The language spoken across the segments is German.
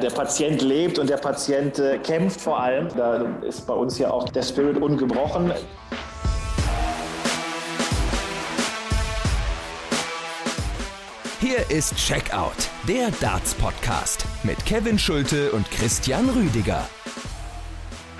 Der Patient lebt und der Patient äh, kämpft vor allem. Da ist bei uns ja auch der Spirit ungebrochen. Hier ist Checkout, der Darts Podcast mit Kevin Schulte und Christian Rüdiger.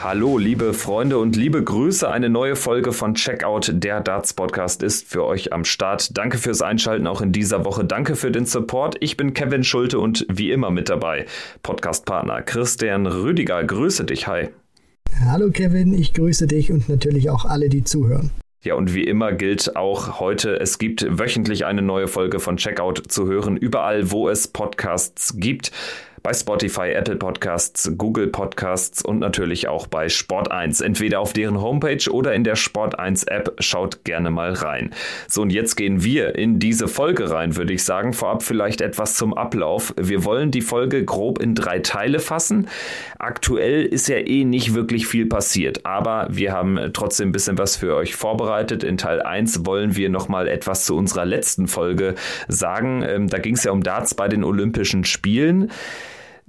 Hallo, liebe Freunde und liebe Grüße. Eine neue Folge von Checkout, der Darts Podcast ist für euch am Start. Danke fürs Einschalten auch in dieser Woche. Danke für den Support. Ich bin Kevin Schulte und wie immer mit dabei Podcastpartner Christian Rüdiger. Grüße dich. Hi. Hallo Kevin, ich grüße dich und natürlich auch alle, die zuhören. Ja, und wie immer gilt auch heute, es gibt wöchentlich eine neue Folge von Checkout zu hören, überall, wo es Podcasts gibt bei Spotify, Apple Podcasts, Google Podcasts und natürlich auch bei Sport1. Entweder auf deren Homepage oder in der Sport1 App. Schaut gerne mal rein. So, und jetzt gehen wir in diese Folge rein, würde ich sagen. Vorab vielleicht etwas zum Ablauf. Wir wollen die Folge grob in drei Teile fassen. Aktuell ist ja eh nicht wirklich viel passiert, aber wir haben trotzdem ein bisschen was für euch vorbereitet. In Teil 1 wollen wir nochmal etwas zu unserer letzten Folge sagen. Ähm, da ging es ja um Darts bei den Olympischen Spielen.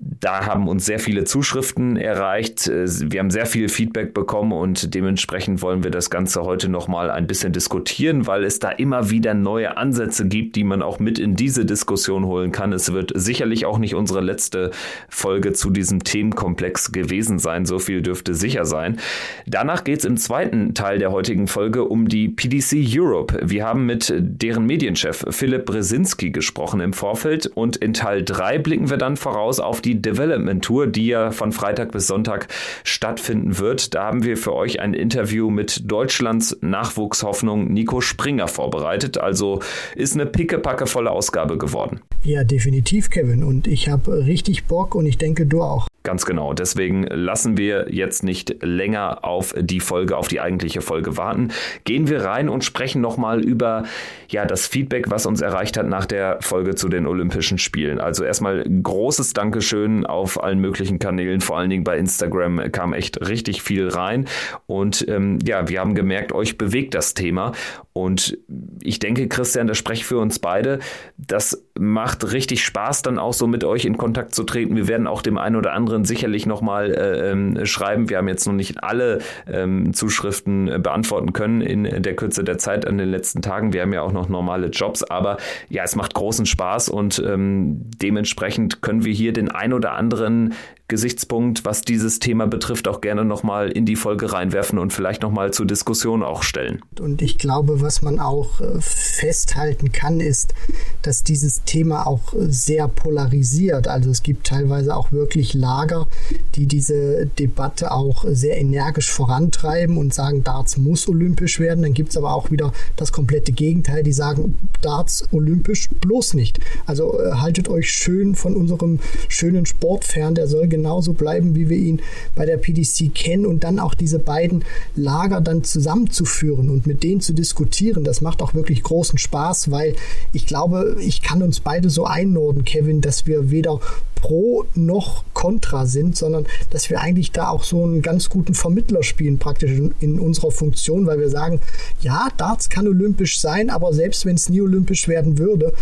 Da haben uns sehr viele Zuschriften erreicht. Wir haben sehr viel Feedback bekommen und dementsprechend wollen wir das Ganze heute nochmal ein bisschen diskutieren, weil es da immer wieder neue Ansätze gibt, die man auch mit in diese Diskussion holen kann. Es wird sicherlich auch nicht unsere letzte Folge zu diesem Themenkomplex gewesen sein. So viel dürfte sicher sein. Danach geht es im zweiten Teil der heutigen Folge um die PDC Europe. Wir haben mit deren Medienchef Philipp Brzezinski gesprochen im Vorfeld und in Teil 3 blicken wir dann voraus auf die die Development Tour, die ja von Freitag bis Sonntag stattfinden wird. Da haben wir für euch ein Interview mit Deutschlands Nachwuchshoffnung Nico Springer vorbereitet. Also ist eine pickepackevolle Ausgabe geworden. Ja, definitiv, Kevin. Und ich habe richtig Bock und ich denke, du auch. Ganz genau. Deswegen lassen wir jetzt nicht länger auf die Folge, auf die eigentliche Folge warten. Gehen wir rein und sprechen nochmal über ja, das Feedback, was uns erreicht hat nach der Folge zu den Olympischen Spielen. Also erstmal großes Dankeschön auf allen möglichen Kanälen, vor allen Dingen bei Instagram kam echt richtig viel rein. Und ähm, ja, wir haben gemerkt, euch bewegt das Thema. Und ich denke, Christian, das spreche für uns beide. Das macht richtig Spaß, dann auch so mit euch in Kontakt zu treten. Wir werden auch dem einen oder anderen sicherlich nochmal äh, ähm, schreiben. Wir haben jetzt noch nicht alle ähm, Zuschriften äh, beantworten können in der Kürze der Zeit an den letzten Tagen. Wir haben ja auch noch normale Jobs, aber ja, es macht großen Spaß und ähm, dementsprechend können wir hier den ein oder anderen Gesichtspunkt, was dieses Thema betrifft, auch gerne nochmal in die Folge reinwerfen und vielleicht nochmal zur Diskussion auch stellen. Und ich glaube, was man auch äh, festhalten kann, ist, dass dieses Thema auch sehr polarisiert. Also es gibt teilweise auch wirklich Lager, die diese Debatte auch sehr energisch vorantreiben und sagen, Darts muss olympisch werden. Dann gibt es aber auch wieder das komplette Gegenteil, die sagen, Darts olympisch bloß nicht. Also äh, haltet euch schön von unserem schönen Sport fern, der soll genau genauso bleiben, wie wir ihn bei der PDC kennen und dann auch diese beiden Lager dann zusammenzuführen und mit denen zu diskutieren, das macht auch wirklich großen Spaß, weil ich glaube, ich kann uns beide so einnorden, Kevin, dass wir weder pro noch contra sind, sondern dass wir eigentlich da auch so einen ganz guten Vermittler spielen, praktisch in, in unserer Funktion, weil wir sagen, ja, Darts kann olympisch sein, aber selbst wenn es nie olympisch werden würde,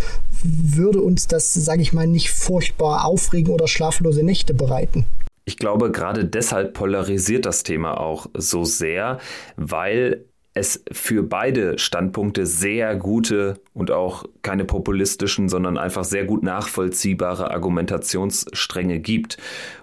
würde uns das, sage ich mal, nicht furchtbar aufregen oder schlaflose Nächte bereiten. Ich glaube, gerade deshalb polarisiert das Thema auch so sehr, weil es für beide Standpunkte sehr gute und auch keine populistischen, sondern einfach sehr gut nachvollziehbare Argumentationsstränge gibt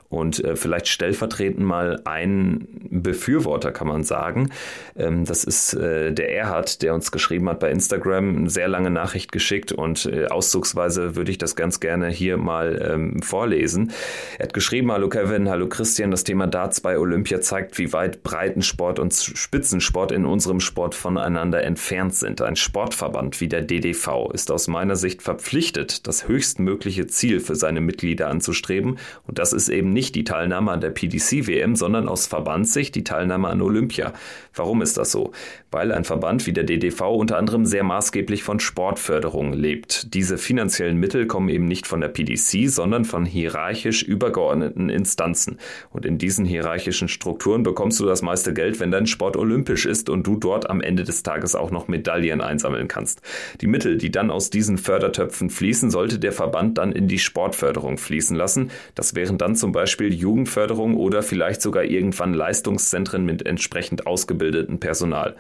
und äh, vielleicht stellvertretend mal ein Befürworter, kann man sagen. Ähm, das ist äh, der Erhard, der uns geschrieben hat bei Instagram, eine sehr lange Nachricht geschickt und äh, auszugsweise würde ich das ganz gerne hier mal ähm, vorlesen. Er hat geschrieben, hallo Kevin, hallo Christian, das Thema Darts bei Olympia zeigt, wie weit Breitensport und Spitzensport in unserem Sport voneinander entfernt sind. Ein Sportverband wie der DDV ist aus meiner Sicht verpflichtet, das höchstmögliche Ziel für seine Mitglieder anzustreben und das ist eben nicht die Teilnahme an der PDC-WM, sondern aus Verbandssicht die Teilnahme an Olympia. Warum ist das so? Weil ein Verband wie der DDV unter anderem sehr maßgeblich von Sportförderung lebt. Diese finanziellen Mittel kommen eben nicht von der PDC, sondern von hierarchisch übergeordneten Instanzen. Und in diesen hierarchischen Strukturen bekommst du das meiste Geld, wenn dein Sport olympisch ist und du dort am Ende des Tages auch noch Medaillen einsammeln kannst. Die Mittel, die dann aus diesen Fördertöpfen fließen, sollte der Verband dann in die Sportförderung fließen lassen. Das wären dann zum Beispiel Jugendförderung oder vielleicht sogar irgendwann Leistungszentren mit entsprechend ausgebildeten Personal.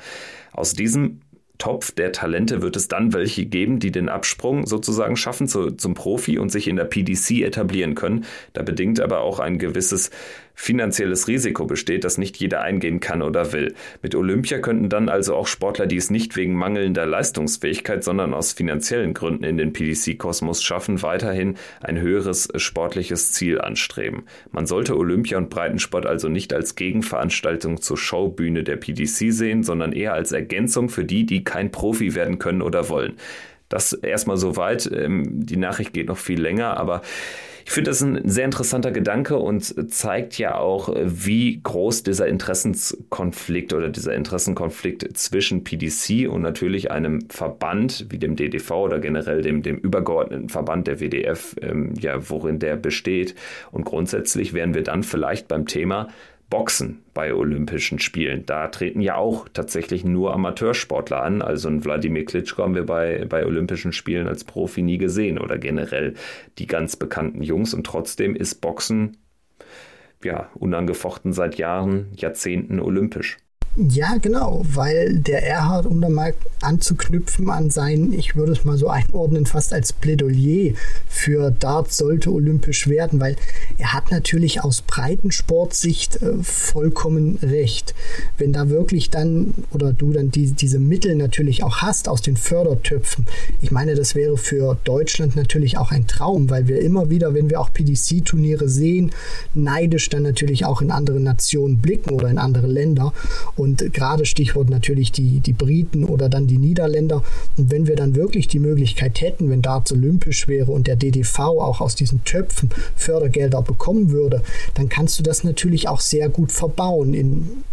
Aus diesem Topf der Talente wird es dann welche geben, die den Absprung sozusagen schaffen zu, zum Profi und sich in der PDC etablieren können. Da bedingt aber auch ein gewisses finanzielles Risiko besteht, das nicht jeder eingehen kann oder will. Mit Olympia könnten dann also auch Sportler, die es nicht wegen mangelnder Leistungsfähigkeit, sondern aus finanziellen Gründen in den PDC-Kosmos schaffen, weiterhin ein höheres sportliches Ziel anstreben. Man sollte Olympia und Breitensport also nicht als Gegenveranstaltung zur Showbühne der PDC sehen, sondern eher als Ergänzung für die, die kein Profi werden können oder wollen. Das erstmal soweit. Ähm, die Nachricht geht noch viel länger, aber ich finde das ein sehr interessanter Gedanke und zeigt ja auch, wie groß dieser Interessenskonflikt oder dieser Interessenkonflikt zwischen PDC und natürlich einem Verband wie dem DDV oder generell dem, dem übergeordneten Verband der WDF, ähm, ja, worin der besteht. Und grundsätzlich wären wir dann vielleicht beim Thema Boxen bei Olympischen Spielen. Da treten ja auch tatsächlich nur Amateursportler an. Also ein Wladimir Klitschko haben wir bei, bei Olympischen Spielen als Profi nie gesehen oder generell die ganz bekannten Jungs. Und trotzdem ist Boxen ja unangefochten seit Jahren, Jahrzehnten olympisch. Ja, genau, weil der Erhard, um da mal anzuknüpfen an sein, ich würde es mal so einordnen, fast als Plädoyer für Dart sollte olympisch werden, weil er hat natürlich aus Breitensportsicht äh, vollkommen recht. Wenn da wirklich dann, oder du dann die, diese Mittel natürlich auch hast aus den Fördertöpfen, ich meine, das wäre für Deutschland natürlich auch ein Traum, weil wir immer wieder, wenn wir auch PDC-Turniere sehen, neidisch dann natürlich auch in andere Nationen blicken oder in andere Länder. Und und gerade Stichwort natürlich die, die Briten oder dann die Niederländer. Und wenn wir dann wirklich die Möglichkeit hätten, wenn Darts olympisch wäre und der DDV auch aus diesen Töpfen Fördergelder bekommen würde, dann kannst du das natürlich auch sehr gut verbauen in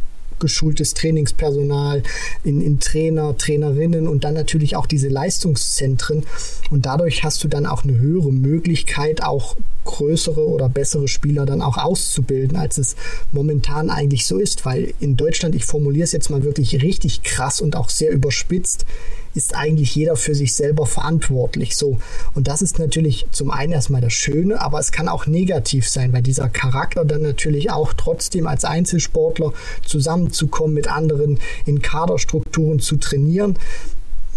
geschultes Trainingspersonal, in, in Trainer, Trainerinnen und dann natürlich auch diese Leistungszentren. Und dadurch hast du dann auch eine höhere Möglichkeit, auch größere oder bessere Spieler dann auch auszubilden, als es momentan eigentlich so ist. Weil in Deutschland, ich formuliere es jetzt mal wirklich richtig krass und auch sehr überspitzt, ist eigentlich jeder für sich selber verantwortlich. So. Und das ist natürlich zum einen erstmal das Schöne, aber es kann auch negativ sein, weil dieser Charakter dann natürlich auch trotzdem als Einzelsportler zusammenzukommen mit anderen in Kaderstrukturen zu trainieren,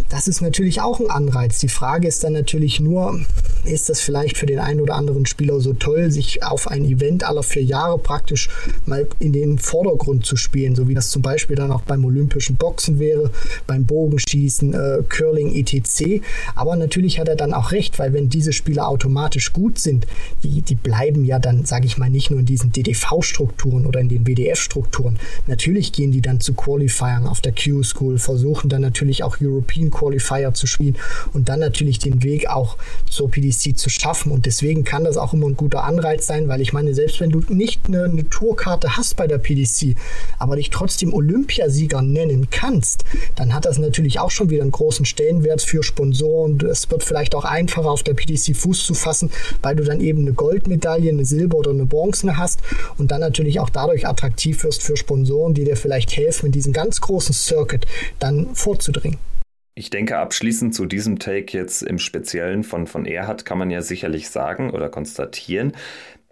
das ist natürlich auch ein Anreiz. Die Frage ist dann natürlich nur, ist das vielleicht für den einen oder anderen Spieler so toll, sich auf ein Event aller vier Jahre praktisch mal in den Vordergrund zu spielen, so wie das zum Beispiel dann auch beim olympischen Boxen wäre, beim Bogenschießen, äh, Curling, etc. Aber natürlich hat er dann auch recht, weil wenn diese Spieler automatisch gut sind, die, die bleiben ja dann, sage ich mal, nicht nur in diesen DDV-Strukturen oder in den WDF-Strukturen. Natürlich gehen die dann zu Qualifiern auf der Q-School, versuchen dann natürlich auch European Qualifier zu spielen und dann natürlich den Weg auch zur PDC zu schaffen. Und deswegen kann das auch immer ein guter Anreiz sein, weil ich meine, selbst wenn du nicht eine, eine Tourkarte hast bei der PDC, aber dich trotzdem Olympiasieger nennen kannst, dann hat das natürlich auch schon wieder einen großen Stellenwert für Sponsoren. Es wird vielleicht auch einfacher auf der PDC Fuß zu fassen, weil du dann eben eine Goldmedaille, eine Silber- oder eine Bronze hast und dann natürlich auch dadurch attraktiv wirst für Sponsoren, die dir vielleicht helfen, in diesem ganz großen Circuit dann vorzudringen. Ich denke, abschließend zu diesem Take jetzt im Speziellen von, von Erhard kann man ja sicherlich sagen oder konstatieren,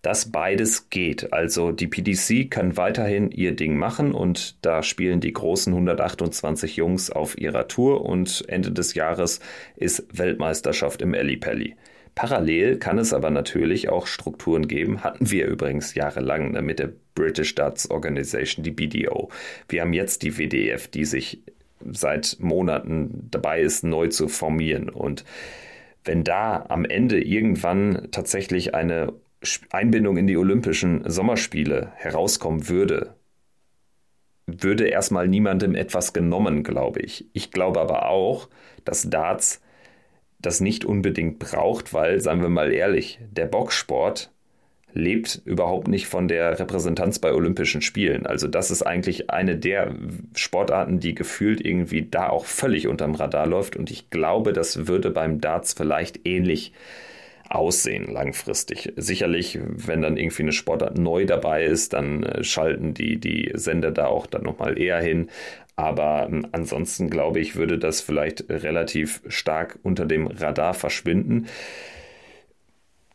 dass beides geht. Also die PDC kann weiterhin ihr Ding machen und da spielen die großen 128 Jungs auf ihrer Tour und Ende des Jahres ist Weltmeisterschaft im Ellipelli. Parallel kann es aber natürlich auch Strukturen geben, hatten wir übrigens jahrelang ne, mit der British Darts Organization, die BDO. Wir haben jetzt die WDF, die sich seit Monaten dabei ist, neu zu formieren. Und wenn da am Ende irgendwann tatsächlich eine Einbindung in die Olympischen Sommerspiele herauskommen würde, würde erstmal niemandem etwas genommen, glaube ich. Ich glaube aber auch, dass Darts das nicht unbedingt braucht, weil, seien wir mal ehrlich, der Boxsport lebt überhaupt nicht von der Repräsentanz bei Olympischen Spielen. Also das ist eigentlich eine der Sportarten, die gefühlt irgendwie da auch völlig unterm Radar läuft. Und ich glaube, das würde beim Darts vielleicht ähnlich aussehen langfristig. Sicherlich, wenn dann irgendwie eine Sportart neu dabei ist, dann äh, schalten die, die Sender da auch dann nochmal eher hin. Aber ähm, ansonsten glaube ich, würde das vielleicht relativ stark unter dem Radar verschwinden.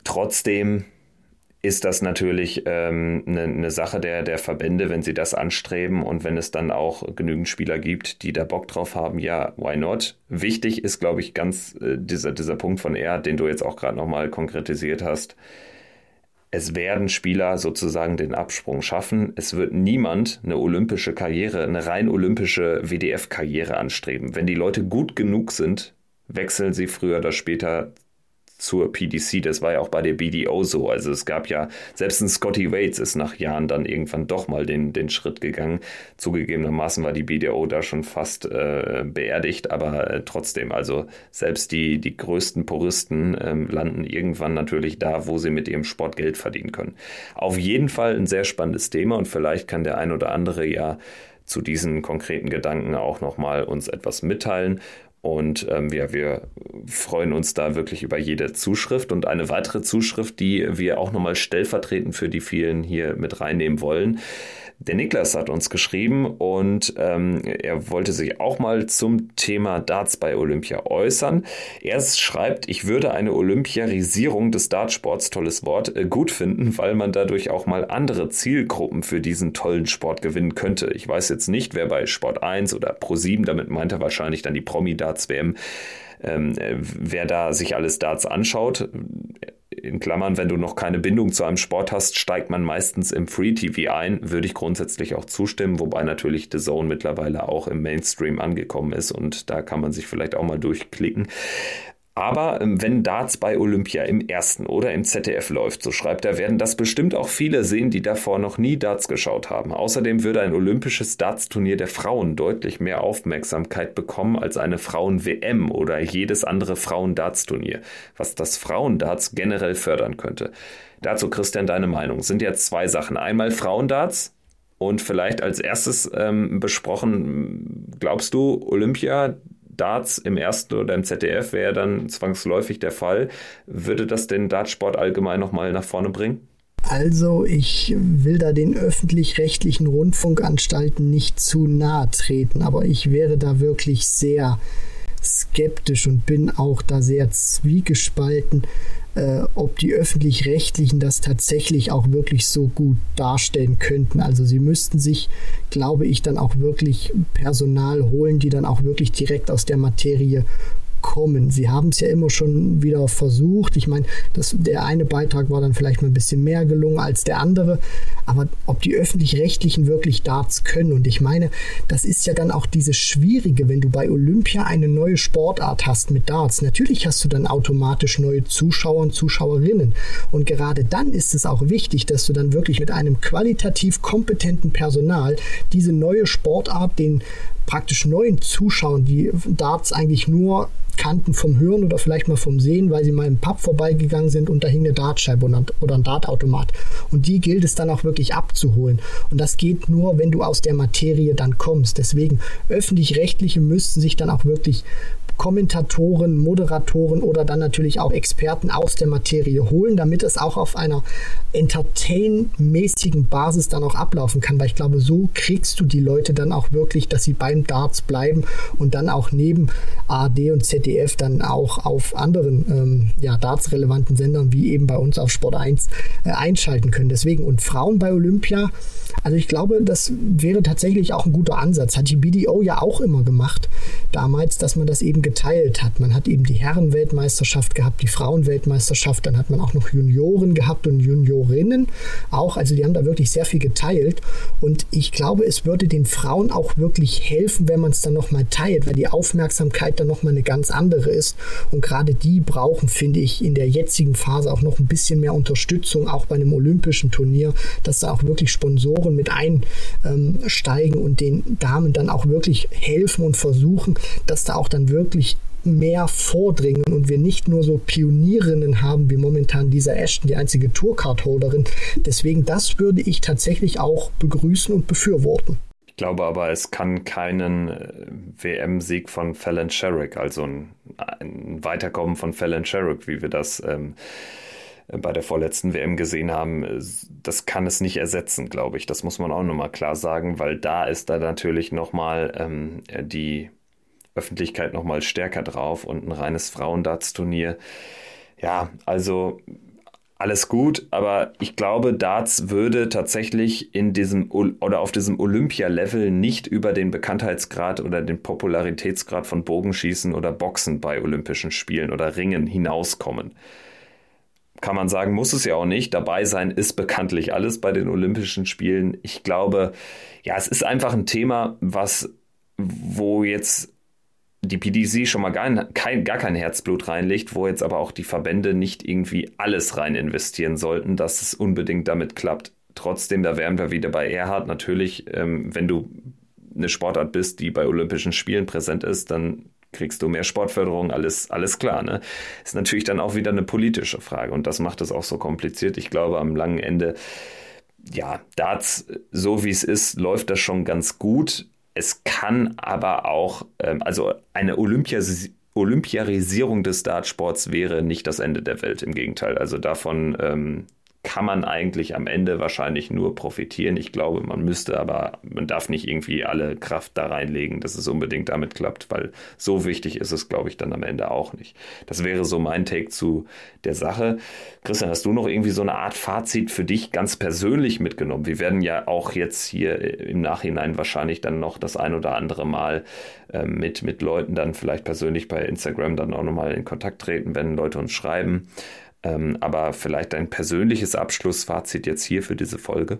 Trotzdem ist das natürlich ähm, eine, eine Sache der, der Verbände, wenn sie das anstreben und wenn es dann auch genügend Spieler gibt, die da Bock drauf haben, ja, why not? Wichtig ist, glaube ich, ganz äh, dieser, dieser Punkt von er, den du jetzt auch gerade nochmal konkretisiert hast. Es werden Spieler sozusagen den Absprung schaffen. Es wird niemand eine olympische Karriere, eine rein olympische WDF-Karriere anstreben. Wenn die Leute gut genug sind, wechseln sie früher oder später zur PDC. Das war ja auch bei der BDO so. Also es gab ja, selbst ein Scotty Waits ist nach Jahren dann irgendwann doch mal den, den Schritt gegangen. Zugegebenermaßen war die BDO da schon fast äh, beerdigt, aber äh, trotzdem, also selbst die, die größten Puristen äh, landen irgendwann natürlich da, wo sie mit ihrem Sport Geld verdienen können. Auf jeden Fall ein sehr spannendes Thema und vielleicht kann der ein oder andere ja zu diesen konkreten Gedanken auch nochmal uns etwas mitteilen. Und ähm, ja, wir freuen uns da wirklich über jede Zuschrift. Und eine weitere Zuschrift, die wir auch nochmal stellvertretend für die vielen hier mit reinnehmen wollen, der Niklas hat uns geschrieben und ähm, er wollte sich auch mal zum Thema Darts bei Olympia äußern. Er schreibt, ich würde eine Olympiarisierung des Dartsports, tolles Wort, äh, gut finden, weil man dadurch auch mal andere Zielgruppen für diesen tollen Sport gewinnen könnte. Ich weiß jetzt nicht, wer bei Sport 1 oder Pro 7, damit meint er wahrscheinlich dann die Promi-Darts-WM, ähm, äh, wer da sich alles Darts anschaut in Klammern, wenn du noch keine Bindung zu einem Sport hast, steigt man meistens im Free TV ein, würde ich grundsätzlich auch zustimmen, wobei natürlich The Zone mittlerweile auch im Mainstream angekommen ist und da kann man sich vielleicht auch mal durchklicken. Aber ähm, wenn Darts bei Olympia im ersten oder im ZDF läuft, so schreibt er, werden das bestimmt auch viele sehen, die davor noch nie Darts geschaut haben. Außerdem würde ein olympisches Darts-Turnier der Frauen deutlich mehr Aufmerksamkeit bekommen als eine Frauen-WM oder jedes andere Frauen-Darts-Turnier, was das Frauendarts generell fördern könnte. Dazu, Christian, deine Meinung. Sind jetzt zwei Sachen. Einmal Frauendarts, und vielleicht als erstes ähm, besprochen, glaubst du, Olympia, Darts im ersten oder im ZDF wäre dann zwangsläufig der Fall. Würde das den Dartsport allgemein nochmal nach vorne bringen? Also ich will da den öffentlich-rechtlichen Rundfunkanstalten nicht zu nahe treten, aber ich wäre da wirklich sehr skeptisch und bin auch da sehr zwiegespalten, äh, ob die öffentlich-rechtlichen das tatsächlich auch wirklich so gut darstellen könnten. Also sie müssten sich, glaube ich, dann auch wirklich Personal holen, die dann auch wirklich direkt aus der Materie kommen. Sie haben es ja immer schon wieder versucht. Ich meine, das, der eine Beitrag war dann vielleicht mal ein bisschen mehr gelungen als der andere. Aber ob die öffentlich-rechtlichen wirklich Darts können. Und ich meine, das ist ja dann auch dieses Schwierige, wenn du bei Olympia eine neue Sportart hast mit Darts. Natürlich hast du dann automatisch neue Zuschauer und Zuschauerinnen. Und gerade dann ist es auch wichtig, dass du dann wirklich mit einem qualitativ kompetenten Personal diese neue Sportart den praktisch neuen Zuschauern, die Darts eigentlich nur kannten vom Hören oder vielleicht mal vom Sehen, weil sie mal im Pub vorbeigegangen sind und da hing eine Dartscheibe oder ein Dartautomat. Und die gilt es dann auch wirklich abzuholen. Und das geht nur, wenn du aus der Materie dann kommst. Deswegen öffentlich-rechtliche müssten sich dann auch wirklich Kommentatoren, Moderatoren oder dann natürlich auch Experten aus der Materie holen, damit es auch auf einer entertain-mäßigen Basis dann auch ablaufen kann, weil ich glaube, so kriegst du die Leute dann auch wirklich, dass sie beim Darts bleiben und dann auch neben ARD und ZDF dann auch auf anderen ähm, ja, Darts-relevanten Sendern wie eben bei uns auf Sport 1 äh, einschalten können. Deswegen und Frauen bei Olympia, also ich glaube, das wäre tatsächlich auch ein guter Ansatz. Hat die BDO ja auch immer gemacht damals, dass man das eben geteilt hat. Man hat eben die Herrenweltmeisterschaft gehabt, die Frauenweltmeisterschaft, dann hat man auch noch Junioren gehabt und Juniorinnen auch. Also die haben da wirklich sehr viel geteilt. Und ich glaube, es würde den Frauen auch wirklich helfen, wenn man es dann nochmal teilt, weil die Aufmerksamkeit dann nochmal eine ganz andere ist. Und gerade die brauchen, finde ich, in der jetzigen Phase auch noch ein bisschen mehr Unterstützung, auch bei einem olympischen Turnier, dass da auch wirklich Sponsoren mit einsteigen und den Damen dann auch wirklich helfen und versuchen, dass da auch dann wirklich mehr vordringen und wir nicht nur so Pionierinnen haben wie momentan dieser Ashton, die einzige Tourcard-Holderin. Deswegen, das würde ich tatsächlich auch begrüßen und befürworten. Ich glaube aber, es kann keinen äh, WM-Sieg von Fallon Sherrick, also ein, ein, Weiterkommen von Fallon Sherrick, wie wir das ähm, bei der vorletzten WM gesehen haben, das kann es nicht ersetzen, glaube ich. Das muss man auch nochmal klar sagen, weil da ist da natürlich nochmal ähm, die Öffentlichkeit nochmal stärker drauf und ein reines Frauendarts-Turnier. Ja, also alles gut, aber ich glaube, Darts würde tatsächlich in diesem oder auf diesem Olympia-Level nicht über den Bekanntheitsgrad oder den Popularitätsgrad von Bogenschießen oder Boxen bei Olympischen Spielen oder Ringen hinauskommen. Kann man sagen, muss es ja auch nicht. Dabei sein ist bekanntlich alles bei den Olympischen Spielen. Ich glaube, ja, es ist einfach ein Thema, was, wo jetzt die PDC schon mal gar kein, gar kein Herzblut reinlegt, wo jetzt aber auch die Verbände nicht irgendwie alles rein investieren sollten, dass es unbedingt damit klappt. Trotzdem, da wären wir wieder bei Erhard. Natürlich, ähm, wenn du eine Sportart bist, die bei Olympischen Spielen präsent ist, dann kriegst du mehr Sportförderung, alles, alles klar. Ne? Ist natürlich dann auch wieder eine politische Frage und das macht es auch so kompliziert. Ich glaube, am langen Ende, ja, Darts, so wie es ist, läuft das schon ganz gut. Es kann aber auch, ähm, also eine Olympias Olympiarisierung des Dartsports wäre nicht das Ende der Welt. Im Gegenteil. Also davon ähm, kann man eigentlich am Ende wahrscheinlich nur profitieren. Ich glaube, man müsste aber, man darf nicht irgendwie alle Kraft da reinlegen, dass es unbedingt damit klappt, weil so wichtig ist es, glaube ich, dann am Ende auch nicht. Das wäre so mein Take zu der Sache. Christian, hast du noch irgendwie so eine Art Fazit für dich ganz persönlich mitgenommen? Wir werden ja auch jetzt hier im Nachhinein wahrscheinlich dann noch das ein oder andere Mal äh, mit, mit Leuten dann vielleicht persönlich bei Instagram dann auch nochmal in Kontakt treten, wenn Leute uns schreiben. Ähm, aber vielleicht ein persönliches Abschlussfazit jetzt hier für diese Folge?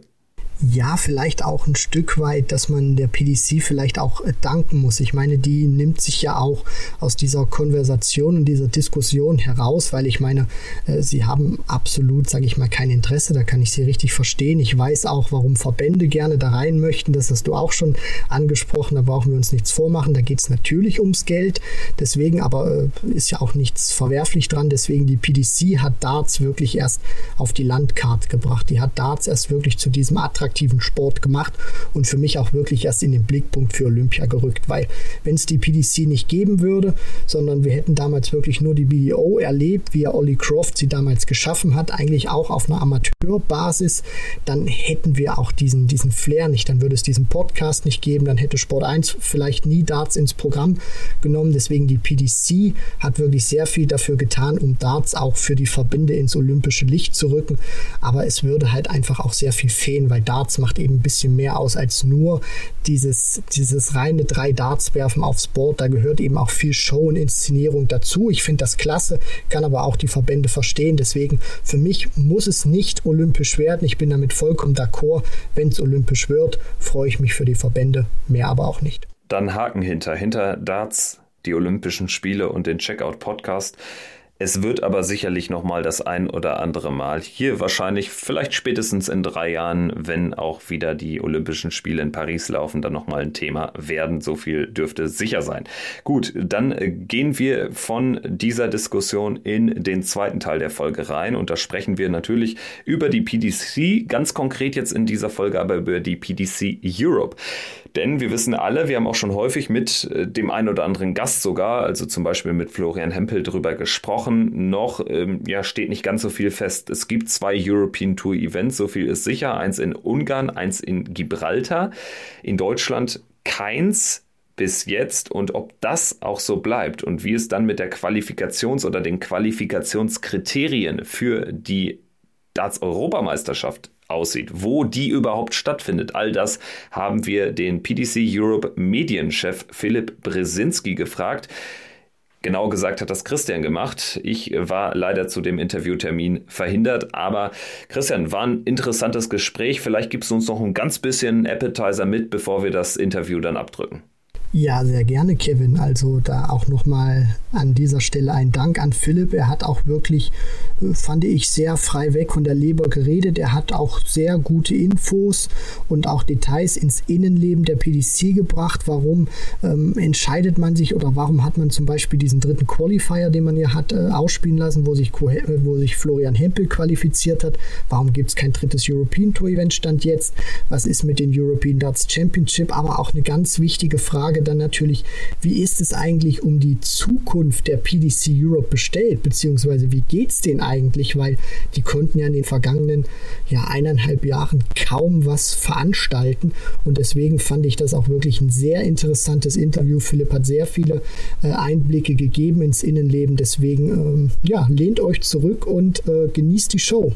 Ja, vielleicht auch ein Stück weit, dass man der PDC vielleicht auch äh, danken muss. Ich meine, die nimmt sich ja auch aus dieser Konversation und dieser Diskussion heraus, weil ich meine, äh, sie haben absolut, sage ich mal, kein Interesse, da kann ich sie richtig verstehen. Ich weiß auch, warum Verbände gerne da rein möchten, das hast du auch schon angesprochen, da brauchen wir uns nichts vormachen, da geht es natürlich ums Geld, deswegen aber äh, ist ja auch nichts verwerflich dran, deswegen die PDC hat Darts wirklich erst auf die Landkarte gebracht, die hat Darts erst wirklich zu diesem attraktiven attraktiven Sport gemacht und für mich auch wirklich erst in den Blickpunkt für Olympia gerückt, weil wenn es die PDC nicht geben würde, sondern wir hätten damals wirklich nur die BDO erlebt, wie Ollie Croft sie damals geschaffen hat, eigentlich auch auf einer Amateurbasis, dann hätten wir auch diesen, diesen Flair nicht, dann würde es diesen Podcast nicht geben, dann hätte Sport 1 vielleicht nie Darts ins Programm genommen, deswegen die PDC hat wirklich sehr viel dafür getan, um Darts auch für die Verbinde ins olympische Licht zu rücken, aber es würde halt einfach auch sehr viel fehlen, weil Darts Darts macht eben ein bisschen mehr aus als nur dieses, dieses reine drei Darts werfen aufs Board. Da gehört eben auch viel Show und Inszenierung dazu. Ich finde das klasse, kann aber auch die Verbände verstehen. Deswegen für mich muss es nicht olympisch werden. Ich bin damit vollkommen d'accord. Wenn es olympisch wird, freue ich mich für die Verbände, mehr aber auch nicht. Dann Haken hinter, hinter Darts, die Olympischen Spiele und den Checkout Podcast. Es wird aber sicherlich noch mal das ein oder andere Mal hier wahrscheinlich vielleicht spätestens in drei Jahren, wenn auch wieder die Olympischen Spiele in Paris laufen, dann noch mal ein Thema werden. So viel dürfte sicher sein. Gut, dann äh, gehen wir von dieser Diskussion in den zweiten Teil der Folge rein und da sprechen wir natürlich über die PDC, ganz konkret jetzt in dieser Folge aber über die PDC Europe. Denn wir wissen alle, wir haben auch schon häufig mit äh, dem einen oder anderen Gast sogar, also zum Beispiel mit Florian Hempel drüber gesprochen. Noch ähm, ja, steht nicht ganz so viel fest. Es gibt zwei European Tour Events, so viel ist sicher. Eins in Ungarn, eins in Gibraltar. In Deutschland keins bis jetzt und ob das auch so bleibt und wie es dann mit der Qualifikations- oder den Qualifikationskriterien für die Darts-Europameisterschaft aussieht, wo die überhaupt stattfindet. All das haben wir den PDC Europe Medienchef Philipp Brzezinski gefragt. Genau gesagt hat das Christian gemacht. Ich war leider zu dem Interviewtermin verhindert, aber Christian, war ein interessantes Gespräch. Vielleicht gibst du uns noch ein ganz bisschen Appetizer mit, bevor wir das Interview dann abdrücken. Ja, sehr gerne, Kevin. Also da auch nochmal an dieser Stelle ein Dank an Philipp. Er hat auch wirklich, äh, fand ich, sehr frei weg von der Leber geredet. Er hat auch sehr gute Infos und auch Details ins Innenleben der PDC gebracht. Warum ähm, entscheidet man sich oder warum hat man zum Beispiel diesen dritten Qualifier, den man ja hat, äh, ausspielen lassen, wo sich, äh, wo sich Florian Hempel qualifiziert hat? Warum gibt es kein drittes European Tour Event Stand jetzt? Was ist mit den European Darts Championship? Aber auch eine ganz wichtige Frage Frage dann natürlich, wie ist es eigentlich um die Zukunft der PDC Europe bestellt, beziehungsweise wie geht es denen eigentlich, weil die konnten ja in den vergangenen ja, eineinhalb Jahren kaum was veranstalten und deswegen fand ich das auch wirklich ein sehr interessantes Interview. Philipp hat sehr viele äh, Einblicke gegeben ins Innenleben, deswegen ähm, ja, lehnt euch zurück und äh, genießt die Show.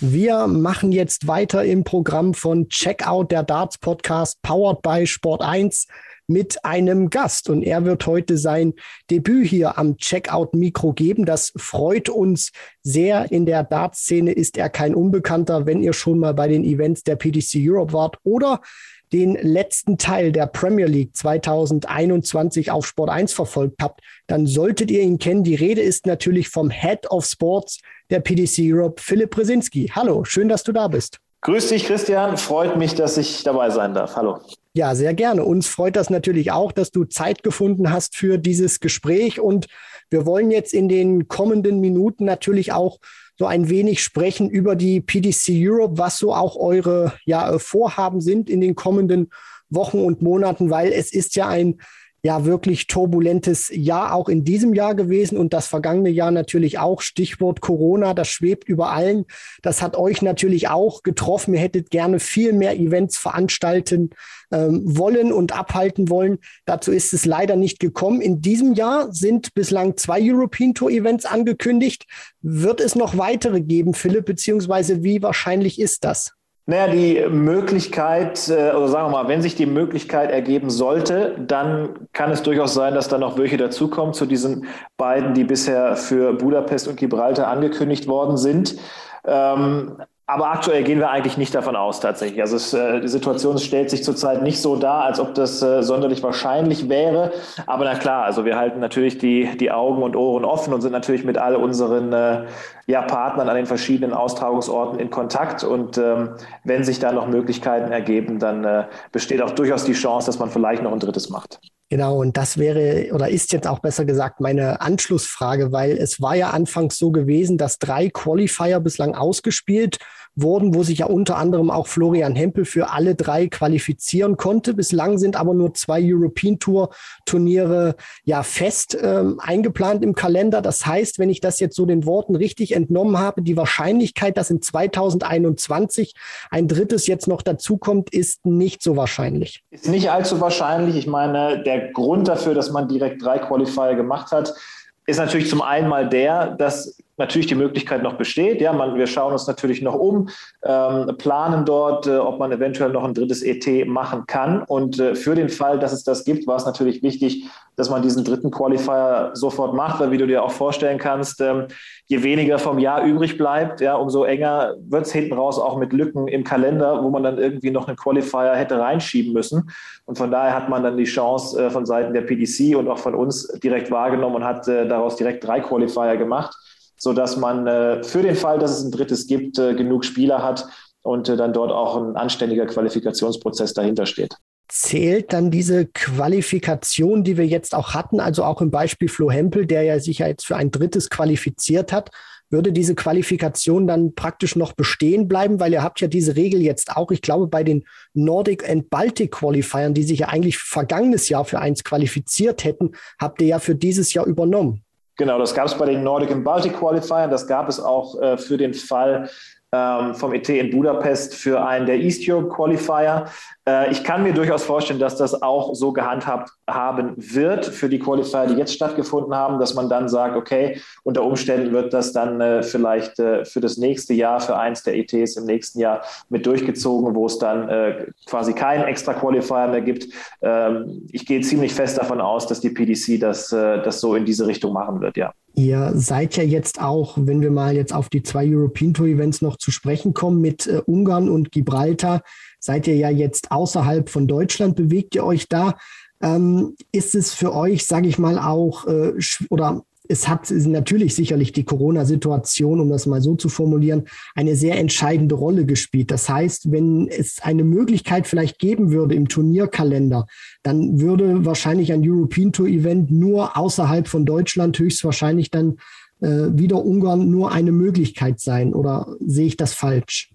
Wir machen jetzt weiter im Programm von Checkout der Darts Podcast powered by Sport 1 mit einem Gast und er wird heute sein Debüt hier am Checkout Mikro geben. Das freut uns sehr. In der Darts-Szene ist er kein Unbekannter, wenn ihr schon mal bei den Events der PDC Europe wart oder den letzten Teil der Premier League 2021 auf Sport 1 verfolgt habt, dann solltet ihr ihn kennen. Die Rede ist natürlich vom Head of Sports der PDC Europe, Philipp Brzezinski. Hallo, schön, dass du da bist. Grüß dich, Christian. Freut mich, dass ich dabei sein darf. Hallo. Ja, sehr gerne. Uns freut das natürlich auch, dass du Zeit gefunden hast für dieses Gespräch. Und wir wollen jetzt in den kommenden Minuten natürlich auch so ein wenig sprechen über die PDC Europe, was so auch eure ja, Vorhaben sind in den kommenden Wochen und Monaten, weil es ist ja ein ja wirklich turbulentes Jahr auch in diesem Jahr gewesen und das vergangene Jahr natürlich auch. Stichwort Corona, das schwebt über allen. Das hat euch natürlich auch getroffen. Ihr hättet gerne viel mehr Events veranstalten ähm, wollen und abhalten wollen. Dazu ist es leider nicht gekommen. In diesem Jahr sind bislang zwei European Tour Events angekündigt. Wird es noch weitere geben, Philipp, beziehungsweise wie wahrscheinlich ist das? Naja, die Möglichkeit, äh, oder sagen wir mal, wenn sich die Möglichkeit ergeben sollte, dann kann es durchaus sein, dass da noch welche dazukommen zu diesen beiden, die bisher für Budapest und Gibraltar angekündigt worden sind. Ähm, aber aktuell gehen wir eigentlich nicht davon aus, tatsächlich. Also es, äh, die Situation stellt sich zurzeit nicht so dar, als ob das äh, sonderlich wahrscheinlich wäre. Aber na klar, also wir halten natürlich die, die Augen und Ohren offen und sind natürlich mit all unseren äh, ja, Partnern an den verschiedenen Austragungsorten in Kontakt. Und ähm, wenn sich da noch Möglichkeiten ergeben, dann äh, besteht auch durchaus die Chance, dass man vielleicht noch ein drittes macht. Genau, und das wäre oder ist jetzt auch besser gesagt meine Anschlussfrage, weil es war ja anfangs so gewesen, dass drei Qualifier bislang ausgespielt wo sich ja unter anderem auch Florian Hempel für alle drei qualifizieren konnte. Bislang sind aber nur zwei European Tour Turniere ja fest ähm, eingeplant im Kalender. Das heißt, wenn ich das jetzt so den Worten richtig entnommen habe, die Wahrscheinlichkeit, dass in 2021 ein drittes jetzt noch dazukommt, ist nicht so wahrscheinlich. Ist nicht allzu wahrscheinlich. Ich meine, der Grund dafür, dass man direkt drei Qualifier gemacht hat, ist natürlich zum einen mal der, dass natürlich die Möglichkeit noch besteht. Ja, man, wir schauen uns natürlich noch um, ähm, planen dort, äh, ob man eventuell noch ein drittes ET machen kann. Und äh, für den Fall, dass es das gibt, war es natürlich wichtig, dass man diesen dritten Qualifier sofort macht, weil wie du dir auch vorstellen kannst, ähm, je weniger vom Jahr übrig bleibt, ja, umso enger wird es hinten raus auch mit Lücken im Kalender, wo man dann irgendwie noch einen Qualifier hätte reinschieben müssen. Und von daher hat man dann die Chance äh, von Seiten der PDC und auch von uns direkt wahrgenommen und hat äh, daraus direkt drei Qualifier gemacht sodass man äh, für den Fall, dass es ein drittes gibt, genug Spieler hat und dann dort auch ein anständiger Qualifikationsprozess dahinter steht. Zählt dann diese Qualifikation, die wir jetzt auch hatten, also auch im Beispiel Flo Hempel, der ja sich ja jetzt für ein drittes qualifiziert hat, würde diese Qualifikation dann praktisch noch bestehen bleiben, weil ihr habt ja diese Regel jetzt auch, ich glaube, bei den Nordic and Baltic Qualifiern, die sich ja eigentlich vergangenes Jahr für eins qualifiziert hätten, habt ihr ja für dieses Jahr übernommen. Genau, das gab es bei den Nordic and Baltic Qualifiern. Das gab es auch äh, für den Fall vom ET in Budapest für einen der East Europe Qualifier. Äh, ich kann mir durchaus vorstellen, dass das auch so gehandhabt haben wird für die Qualifier, die jetzt stattgefunden haben, dass man dann sagt, okay, unter Umständen wird das dann äh, vielleicht äh, für das nächste Jahr, für eins der ETs im nächsten Jahr mit durchgezogen, wo es dann quasi keinen extra Qualifier mehr gibt. Ähm, ich gehe ziemlich fest davon aus, dass die PDC das, das so in diese Richtung machen wird, ja. Ihr seid ja jetzt auch, wenn wir mal jetzt auf die zwei European Tour Events noch zu sprechen kommen, mit äh, Ungarn und Gibraltar, seid ihr ja jetzt außerhalb von Deutschland. Bewegt ihr euch da? Ähm, ist es für euch, sage ich mal, auch äh, oder es hat natürlich sicherlich die Corona-Situation, um das mal so zu formulieren, eine sehr entscheidende Rolle gespielt. Das heißt, wenn es eine Möglichkeit vielleicht geben würde im Turnierkalender, dann würde wahrscheinlich ein European Tour Event nur außerhalb von Deutschland höchstwahrscheinlich dann äh, wieder Ungarn nur eine Möglichkeit sein. Oder sehe ich das falsch?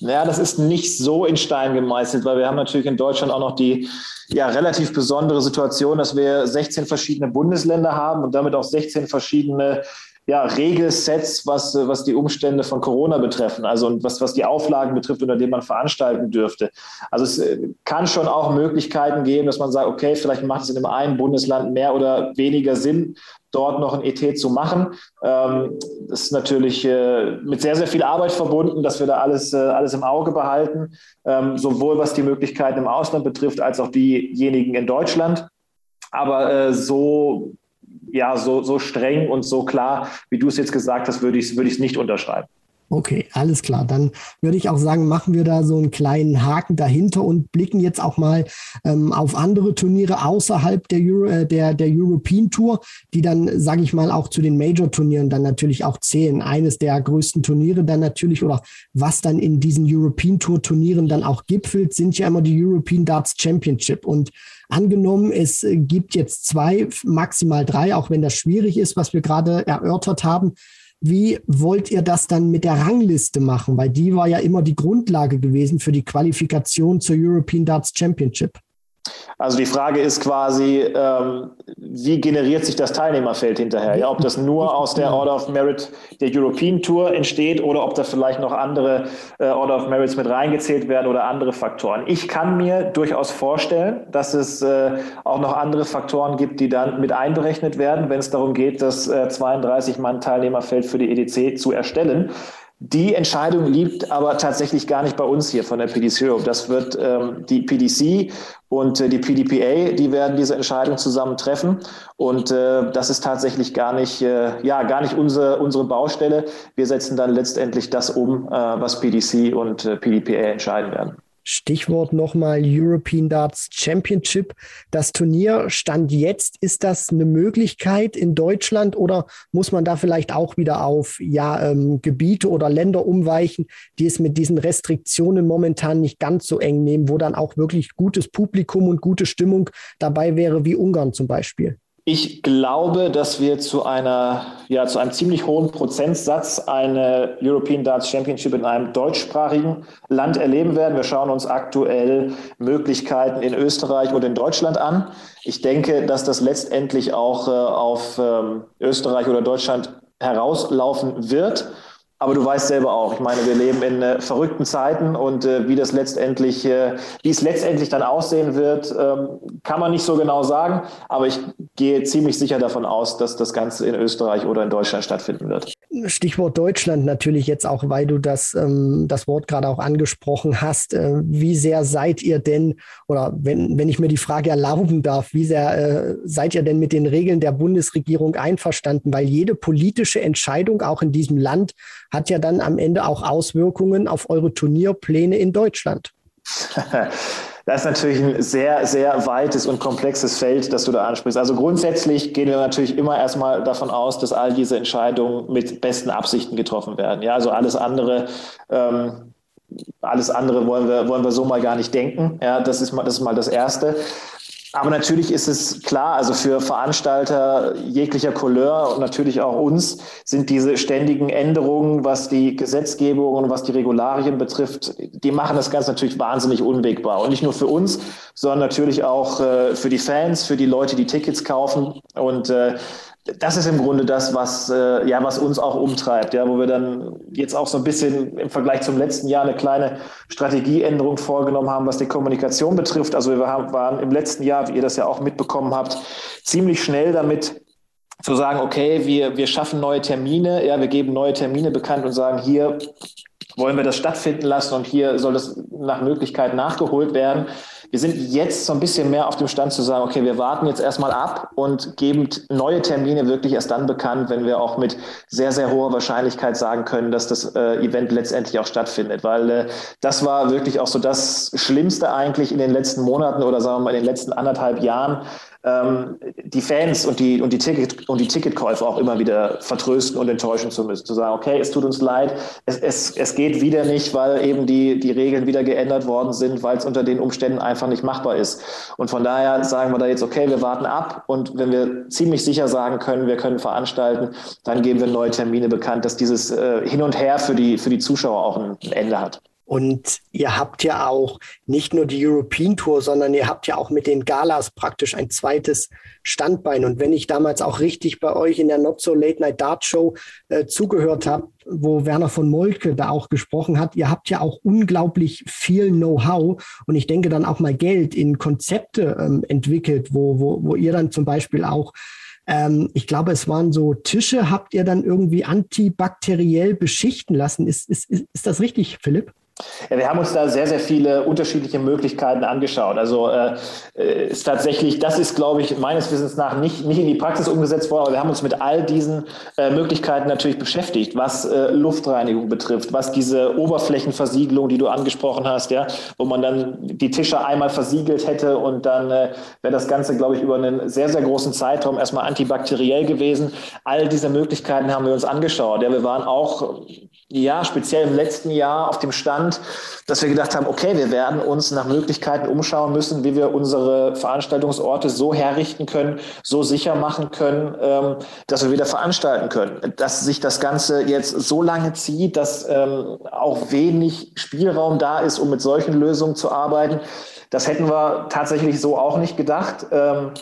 Naja, das ist nicht so in Stein gemeißelt, weil wir haben natürlich in Deutschland auch noch die ja, relativ besondere Situation, dass wir 16 verschiedene Bundesländer haben und damit auch 16 verschiedene ja, Regelsets, was, was die Umstände von Corona betreffen, also und was, was die Auflagen betrifft, unter denen man veranstalten dürfte. Also es äh, kann schon auch Möglichkeiten geben, dass man sagt, okay, vielleicht macht es in dem einen Bundesland mehr oder weniger Sinn, dort noch ein ET zu machen. Ähm, das ist natürlich äh, mit sehr, sehr viel Arbeit verbunden, dass wir da alles, äh, alles im Auge behalten, ähm, sowohl was die Möglichkeiten im Ausland betrifft, als auch diejenigen in Deutschland. Aber so ja, so, so streng und so klar, wie du es jetzt gesagt hast, würde ich es würde nicht unterschreiben. Okay, alles klar. Dann würde ich auch sagen, machen wir da so einen kleinen Haken dahinter und blicken jetzt auch mal ähm, auf andere Turniere außerhalb der, Euro, äh, der, der European Tour, die dann, sage ich mal, auch zu den Major-Turnieren dann natürlich auch zählen. Eines der größten Turniere dann natürlich oder was dann in diesen European Tour-Turnieren dann auch gipfelt, sind ja immer die European Darts Championship. Und Angenommen, es gibt jetzt zwei, maximal drei, auch wenn das schwierig ist, was wir gerade erörtert haben. Wie wollt ihr das dann mit der Rangliste machen? Weil die war ja immer die Grundlage gewesen für die Qualifikation zur European Darts Championship. Also die Frage ist quasi, ähm, wie generiert sich das Teilnehmerfeld hinterher? Ja, ob das nur aus der Order of Merit der European Tour entsteht oder ob da vielleicht noch andere äh, Order of Merits mit reingezählt werden oder andere Faktoren. Ich kann mir durchaus vorstellen, dass es äh, auch noch andere Faktoren gibt, die dann mit einberechnet werden, wenn es darum geht, das äh, 32 Mann Teilnehmerfeld für die EDC zu erstellen. Die Entscheidung liegt aber tatsächlich gar nicht bei uns hier von der PDC Europe. Das wird ähm, die PDC und äh, die PDPA, die werden diese Entscheidung zusammen treffen. Und äh, das ist tatsächlich gar nicht, äh, ja, gar nicht unsere, unsere Baustelle. Wir setzen dann letztendlich das um, äh, was PDC und äh, PDPA entscheiden werden. Stichwort nochmal European Darts Championship. Das Turnier stand jetzt. Ist das eine Möglichkeit in Deutschland oder muss man da vielleicht auch wieder auf ja, ähm, Gebiete oder Länder umweichen, die es mit diesen Restriktionen momentan nicht ganz so eng nehmen, wo dann auch wirklich gutes Publikum und gute Stimmung dabei wäre, wie Ungarn zum Beispiel? Ich glaube, dass wir zu einer, ja, zu einem ziemlich hohen Prozentsatz eine European Darts Championship in einem deutschsprachigen Land erleben werden. Wir schauen uns aktuell Möglichkeiten in Österreich und in Deutschland an. Ich denke, dass das letztendlich auch äh, auf ähm, Österreich oder Deutschland herauslaufen wird. Aber du weißt selber auch, ich meine, wir leben in äh, verrückten Zeiten und äh, wie das letztendlich, äh, wie es letztendlich dann aussehen wird, ähm, kann man nicht so genau sagen. Aber ich gehe ziemlich sicher davon aus, dass das Ganze in Österreich oder in Deutschland stattfinden wird. Stichwort Deutschland natürlich jetzt auch, weil du das, ähm, das Wort gerade auch angesprochen hast. Äh, wie sehr seid ihr denn, oder wenn, wenn ich mir die Frage erlauben darf, wie sehr äh, seid ihr denn mit den Regeln der Bundesregierung einverstanden? Weil jede politische Entscheidung auch in diesem Land hat ja dann am Ende auch Auswirkungen auf eure Turnierpläne in Deutschland. Das ist natürlich ein sehr, sehr weites und komplexes Feld, das du da ansprichst. Also grundsätzlich gehen wir natürlich immer erstmal davon aus, dass all diese Entscheidungen mit besten Absichten getroffen werden. Ja, also alles andere, ähm, alles andere wollen wir, wollen wir so mal gar nicht denken. Ja, das ist mal, das ist mal das Erste. Aber natürlich ist es klar, also für Veranstalter jeglicher Couleur und natürlich auch uns sind diese ständigen Änderungen, was die Gesetzgebung und was die Regularien betrifft, die machen das Ganze natürlich wahnsinnig unwegbar. Und nicht nur für uns, sondern natürlich auch äh, für die Fans, für die Leute, die Tickets kaufen. Und äh, das ist im Grunde das, was, äh, ja, was uns auch umtreibt, ja, wo wir dann jetzt auch so ein bisschen im Vergleich zum letzten Jahr eine kleine Strategieänderung vorgenommen haben, was die Kommunikation betrifft. Also wir haben, waren im letzten Jahr, wie ihr das ja auch mitbekommen habt, ziemlich schnell damit zu sagen, okay, wir, wir schaffen neue Termine, ja, wir geben neue Termine bekannt und sagen, hier wollen wir das stattfinden lassen und hier soll das nach Möglichkeit nachgeholt werden. Wir sind jetzt so ein bisschen mehr auf dem Stand zu sagen, okay, wir warten jetzt erstmal ab und geben neue Termine wirklich erst dann bekannt, wenn wir auch mit sehr, sehr hoher Wahrscheinlichkeit sagen können, dass das äh, Event letztendlich auch stattfindet. Weil äh, das war wirklich auch so das Schlimmste eigentlich in den letzten Monaten oder sagen wir mal in den letzten anderthalb Jahren, ähm, die Fans und die, und, die Ticket, und die Ticketkäufer auch immer wieder vertrösten und enttäuschen zu müssen. Zu sagen, okay, es tut uns leid, es, es, es geht wieder nicht, weil eben die, die Regeln wieder geändert worden sind, weil es unter den Umständen einfach nicht machbar ist. Und von daher sagen wir da jetzt, okay, wir warten ab und wenn wir ziemlich sicher sagen können, wir können veranstalten, dann geben wir neue Termine bekannt, dass dieses äh, Hin und Her für die, für die Zuschauer auch ein Ende hat. Und ihr habt ja auch nicht nur die European Tour, sondern ihr habt ja auch mit den Galas praktisch ein zweites Standbein. Und wenn ich damals auch richtig bei euch in der Not So Late Night Dart Show äh, zugehört habe, wo Werner von Moltke da auch gesprochen hat, ihr habt ja auch unglaublich viel Know-how und ich denke dann auch mal Geld in Konzepte ähm, entwickelt, wo, wo, wo ihr dann zum Beispiel auch ähm, ich glaube, es waren so Tische, habt ihr dann irgendwie antibakteriell beschichten lassen. Ist, ist, ist das richtig, Philipp? Ja, wir haben uns da sehr, sehr viele unterschiedliche Möglichkeiten angeschaut. Also äh, äh, ist tatsächlich, das ist, glaube ich, meines Wissens nach nicht, nicht in die Praxis umgesetzt worden, aber wir haben uns mit all diesen äh, Möglichkeiten natürlich beschäftigt, was äh, Luftreinigung betrifft, was diese Oberflächenversiegelung, die du angesprochen hast, ja, wo man dann die Tische einmal versiegelt hätte und dann äh, wäre das Ganze, glaube ich, über einen sehr, sehr großen Zeitraum erstmal antibakteriell gewesen. All diese Möglichkeiten haben wir uns angeschaut. Ja, wir waren auch ja, speziell im letzten Jahr auf dem Stand, dass wir gedacht haben, okay, wir werden uns nach Möglichkeiten umschauen müssen, wie wir unsere Veranstaltungsorte so herrichten können, so sicher machen können, ähm, dass wir wieder veranstalten können. Dass sich das Ganze jetzt so lange zieht, dass ähm, auch wenig Spielraum da ist, um mit solchen Lösungen zu arbeiten. Das hätten wir tatsächlich so auch nicht gedacht. Ähm,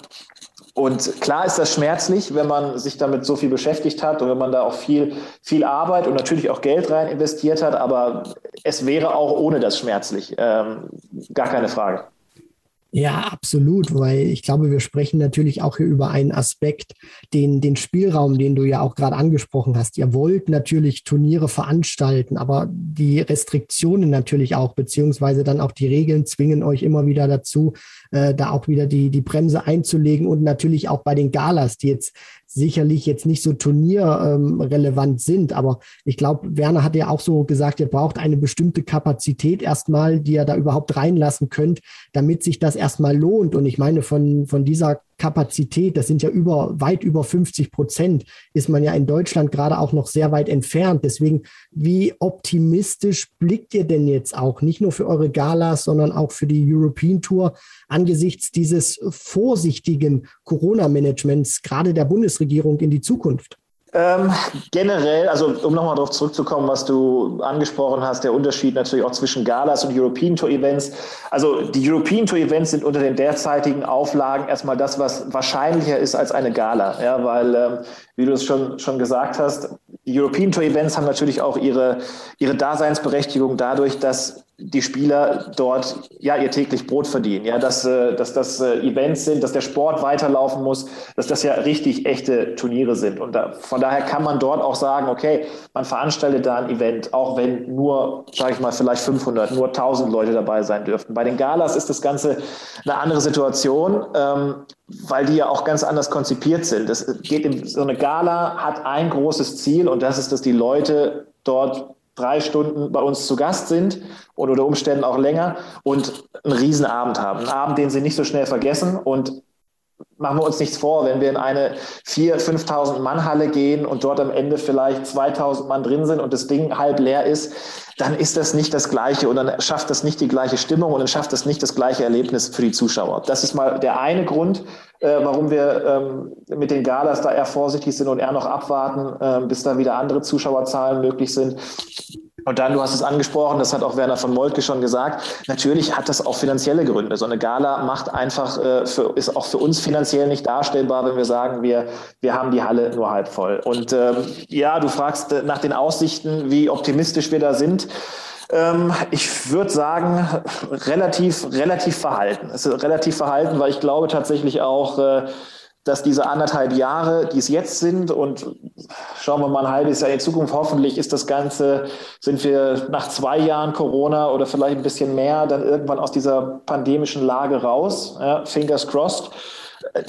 und klar ist das schmerzlich, wenn man sich damit so viel beschäftigt hat und wenn man da auch viel, viel Arbeit und natürlich auch Geld rein investiert hat, aber es wäre auch ohne das schmerzlich. Ähm, gar keine Frage. Ja, absolut, weil ich glaube, wir sprechen natürlich auch hier über einen Aspekt, den, den Spielraum, den du ja auch gerade angesprochen hast. Ihr wollt natürlich Turniere veranstalten, aber die Restriktionen natürlich auch, beziehungsweise dann auch die Regeln zwingen euch immer wieder dazu, äh, da auch wieder die, die Bremse einzulegen und natürlich auch bei den Galas, die jetzt sicherlich jetzt nicht so turnierrelevant sind. Aber ich glaube, Werner hat ja auch so gesagt, ihr braucht eine bestimmte Kapazität erstmal, die ihr da überhaupt reinlassen könnt, damit sich das erstmal lohnt. Und ich meine, von, von dieser Kapazität, das sind ja über, weit über 50 Prozent, ist man ja in Deutschland gerade auch noch sehr weit entfernt. Deswegen, wie optimistisch blickt ihr denn jetzt auch, nicht nur für eure Galas, sondern auch für die European Tour angesichts dieses vorsichtigen Corona-Managements, gerade der Bundesregierung in die Zukunft? Ähm, generell, also um nochmal darauf zurückzukommen, was du angesprochen hast, der Unterschied natürlich auch zwischen Galas und European Tour Events. Also die European Tour Events sind unter den derzeitigen Auflagen erstmal das, was wahrscheinlicher ist als eine Gala, ja, weil, ähm, wie du es schon, schon gesagt hast, die European Tour Events haben natürlich auch ihre, ihre Daseinsberechtigung dadurch, dass die Spieler dort ja ihr täglich Brot verdienen, ja, dass, äh, dass das äh, Events sind, dass der Sport weiterlaufen muss, dass das ja richtig echte Turniere sind. Und da, von daher kann man dort auch sagen, okay, man veranstaltet da ein Event, auch wenn nur, sage ich mal, vielleicht 500, nur 1000 Leute dabei sein dürften. Bei den Galas ist das Ganze eine andere Situation, ähm, weil die ja auch ganz anders konzipiert sind. Das geht in, so eine Gala hat ein großes Ziel und das ist, dass die Leute dort drei Stunden bei uns zu Gast sind und unter Umständen auch länger und einen Riesenabend haben. Einen Abend, den sie nicht so schnell vergessen und machen wir uns nichts vor, wenn wir in eine 4.000, 5.000 Mann Halle gehen und dort am Ende vielleicht 2.000 Mann drin sind und das Ding halb leer ist, dann ist das nicht das Gleiche und dann schafft das nicht die gleiche Stimmung und dann schafft das nicht das gleiche Erlebnis für die Zuschauer. Das ist mal der eine Grund, äh, warum wir ähm, mit den Galas da eher vorsichtig sind und eher noch abwarten, äh, bis da wieder andere Zuschauerzahlen möglich sind. Und dann, du hast es angesprochen, das hat auch Werner von Moltke schon gesagt, natürlich hat das auch finanzielle Gründe. So eine Gala macht einfach, äh, für, ist auch für uns finanziell nicht darstellbar, wenn wir sagen, wir, wir haben die Halle nur halb voll. Und ähm, ja, du fragst äh, nach den Aussichten, wie optimistisch wir da sind. Ähm, ich würde sagen, relativ, relativ verhalten. Es ist relativ verhalten, weil ich glaube tatsächlich auch, äh, dass diese anderthalb Jahre, die es jetzt sind und schauen wir mal ein halbes Jahr in Zukunft. Hoffentlich ist das Ganze, sind wir nach zwei Jahren Corona oder vielleicht ein bisschen mehr dann irgendwann aus dieser pandemischen Lage raus. Ja, fingers crossed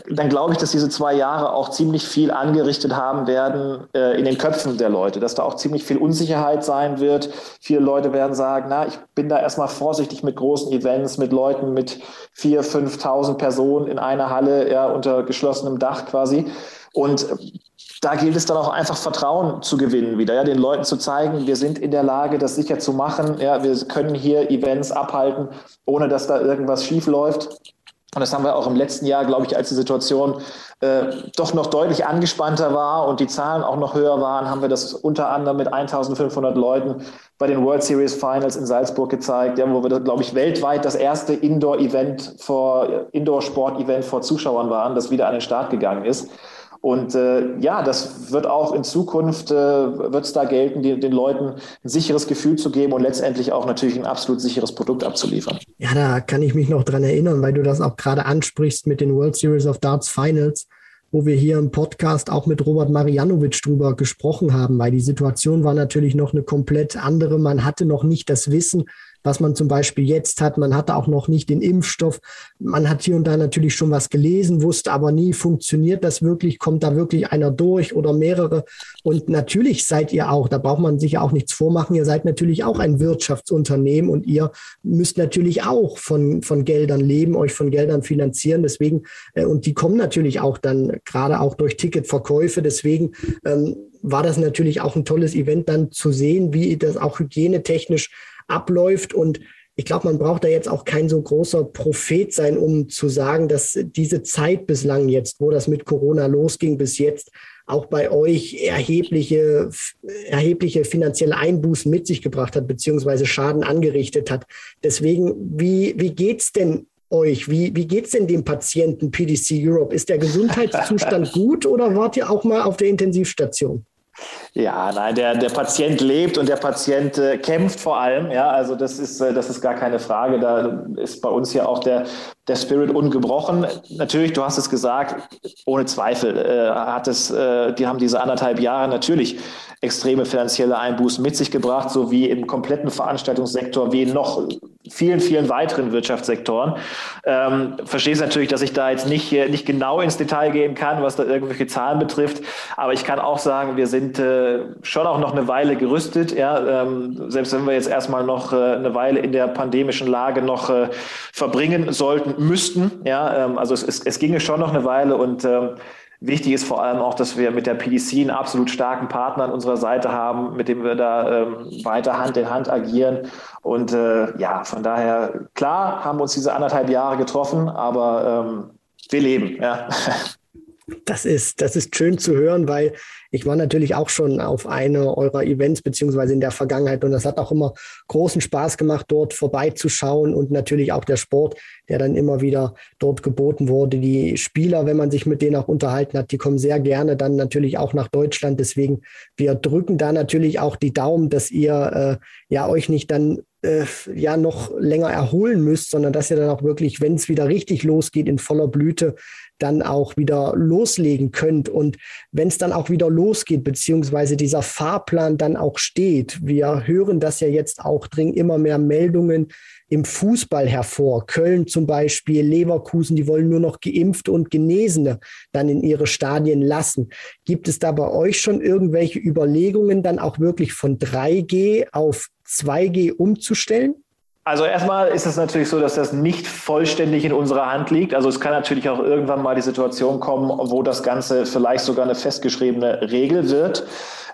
dann glaube ich, dass diese zwei Jahre auch ziemlich viel angerichtet haben werden äh, in den Köpfen der Leute, dass da auch ziemlich viel Unsicherheit sein wird. Viele Leute werden sagen, na, ich bin da erstmal vorsichtig mit großen Events, mit Leuten mit vier, 5.000 Personen in einer Halle, ja, unter geschlossenem Dach quasi. Und da gilt es dann auch einfach Vertrauen zu gewinnen wieder, ja, den Leuten zu zeigen, wir sind in der Lage, das sicher zu machen. Ja, wir können hier Events abhalten, ohne dass da irgendwas schief läuft. Und das haben wir auch im letzten Jahr, glaube ich, als die Situation äh, doch noch deutlich angespannter war und die Zahlen auch noch höher waren, haben wir das unter anderem mit 1500 Leuten bei den World Series Finals in Salzburg gezeigt, ja, wo wir, glaube ich, weltweit das erste Indoor-Event vor, Indoor-Sport-Event vor Zuschauern waren, das wieder an den Start gegangen ist. Und äh, ja, das wird auch in Zukunft, äh, wird es da gelten, die, den Leuten ein sicheres Gefühl zu geben und letztendlich auch natürlich ein absolut sicheres Produkt abzuliefern. Ja, da kann ich mich noch dran erinnern, weil du das auch gerade ansprichst mit den World Series of Darts Finals, wo wir hier im Podcast auch mit Robert Marianovic drüber gesprochen haben, weil die Situation war natürlich noch eine komplett andere. Man hatte noch nicht das Wissen, was man zum Beispiel jetzt hat. Man hatte auch noch nicht den Impfstoff. Man hat hier und da natürlich schon was gelesen, wusste aber nie, funktioniert das wirklich, kommt da wirklich einer durch oder mehrere. Und natürlich seid ihr auch, da braucht man sich ja auch nichts vormachen, ihr seid natürlich auch ein Wirtschaftsunternehmen und ihr müsst natürlich auch von, von Geldern leben, euch von Geldern finanzieren. Deswegen, äh, und die kommen natürlich auch dann gerade auch durch Ticketverkäufe. Deswegen ähm, war das natürlich auch ein tolles Event dann zu sehen, wie das auch hygienetechnisch abläuft. Und ich glaube, man braucht da jetzt auch kein so großer Prophet sein, um zu sagen, dass diese Zeit bislang jetzt, wo das mit Corona losging, bis jetzt auch bei euch erhebliche, erhebliche finanzielle Einbußen mit sich gebracht hat, beziehungsweise Schaden angerichtet hat. Deswegen, wie, wie geht's denn euch? Wie, wie geht's denn dem Patienten PDC Europe? Ist der Gesundheitszustand gut oder wart ihr auch mal auf der Intensivstation? Ja, nein, der, der Patient lebt und der Patient äh, kämpft vor allem. Ja, also das ist, äh, das ist gar keine Frage. Da ist bei uns ja auch der, der Spirit ungebrochen. Natürlich, du hast es gesagt, ohne Zweifel äh, hat es, äh, die haben diese anderthalb Jahre natürlich extreme finanzielle Einbußen mit sich gebracht, so wie im kompletten Veranstaltungssektor, wie noch vielen, vielen weiteren Wirtschaftssektoren. Ähm, verstehst natürlich, dass ich da jetzt nicht, nicht genau ins Detail gehen kann, was da irgendwelche Zahlen betrifft. Aber ich kann auch sagen, wir sind äh, schon auch noch eine Weile gerüstet. Ja? Ähm, selbst wenn wir jetzt erstmal noch äh, eine Weile in der pandemischen Lage noch äh, verbringen sollten, müssten. Ja? Ähm, also es, es, es ginge schon noch eine Weile und ähm, Wichtig ist vor allem auch, dass wir mit der PDC einen absolut starken Partner an unserer Seite haben, mit dem wir da ähm, weiter Hand in Hand agieren. Und äh, ja, von daher, klar haben wir uns diese anderthalb Jahre getroffen, aber ähm, wir leben. Ja. Das ist, das ist schön zu hören, weil ich war natürlich auch schon auf eine eurer Events beziehungsweise in der Vergangenheit und das hat auch immer großen Spaß gemacht, dort vorbeizuschauen und natürlich auch der Sport, der dann immer wieder dort geboten wurde. Die Spieler, wenn man sich mit denen auch unterhalten hat, die kommen sehr gerne dann natürlich auch nach Deutschland. Deswegen, wir drücken da natürlich auch die Daumen, dass ihr äh, ja euch nicht dann äh, ja noch länger erholen müsst, sondern dass ihr dann auch wirklich, wenn es wieder richtig losgeht, in voller Blüte dann auch wieder loslegen könnt. Und wenn es dann auch wieder losgeht, beziehungsweise dieser Fahrplan dann auch steht, wir hören das ja jetzt auch, dringen immer mehr Meldungen im Fußball hervor. Köln zum Beispiel, Leverkusen, die wollen nur noch Geimpfte und Genesene dann in ihre Stadien lassen. Gibt es da bei euch schon irgendwelche Überlegungen, dann auch wirklich von 3G auf 2G umzustellen? Also erstmal ist es natürlich so, dass das nicht vollständig in unserer Hand liegt. Also es kann natürlich auch irgendwann mal die Situation kommen, wo das Ganze vielleicht sogar eine festgeschriebene Regel wird.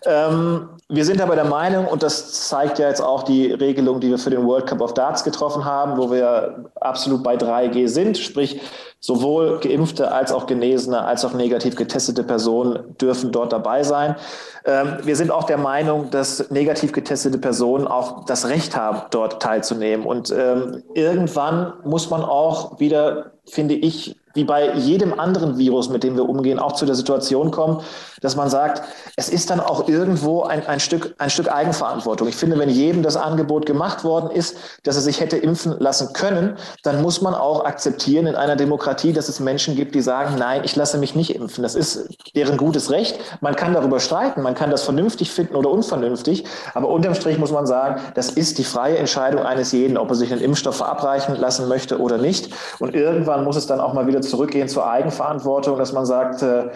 Ähm, wir sind aber der Meinung, und das zeigt ja jetzt auch die Regelung, die wir für den World Cup of Darts getroffen haben, wo wir absolut bei 3G sind, sprich sowohl geimpfte als auch genesene als auch negativ getestete Personen dürfen dort dabei sein. Ähm, wir sind auch der Meinung, dass negativ getestete Personen auch das Recht haben, dort teilzunehmen. Und ähm, irgendwann muss man auch wieder, finde ich, wie bei jedem anderen Virus, mit dem wir umgehen, auch zu der Situation kommen, dass man sagt, es ist dann auch irgendwo ein, ein, Stück, ein Stück Eigenverantwortung. Ich finde, wenn jedem das Angebot gemacht worden ist, dass er sich hätte impfen lassen können, dann muss man auch akzeptieren in einer Demokratie, dass es Menschen gibt, die sagen, nein, ich lasse mich nicht impfen. Das ist deren gutes Recht. Man kann darüber streiten, man kann das vernünftig finden oder unvernünftig, aber unterm Strich muss man sagen, das ist die freie Entscheidung eines jeden, ob er sich einen Impfstoff verabreichen lassen möchte oder nicht. Und irgendwann muss es dann auch mal wieder zurückgehen zur Eigenverantwortung, dass man sagt, äh,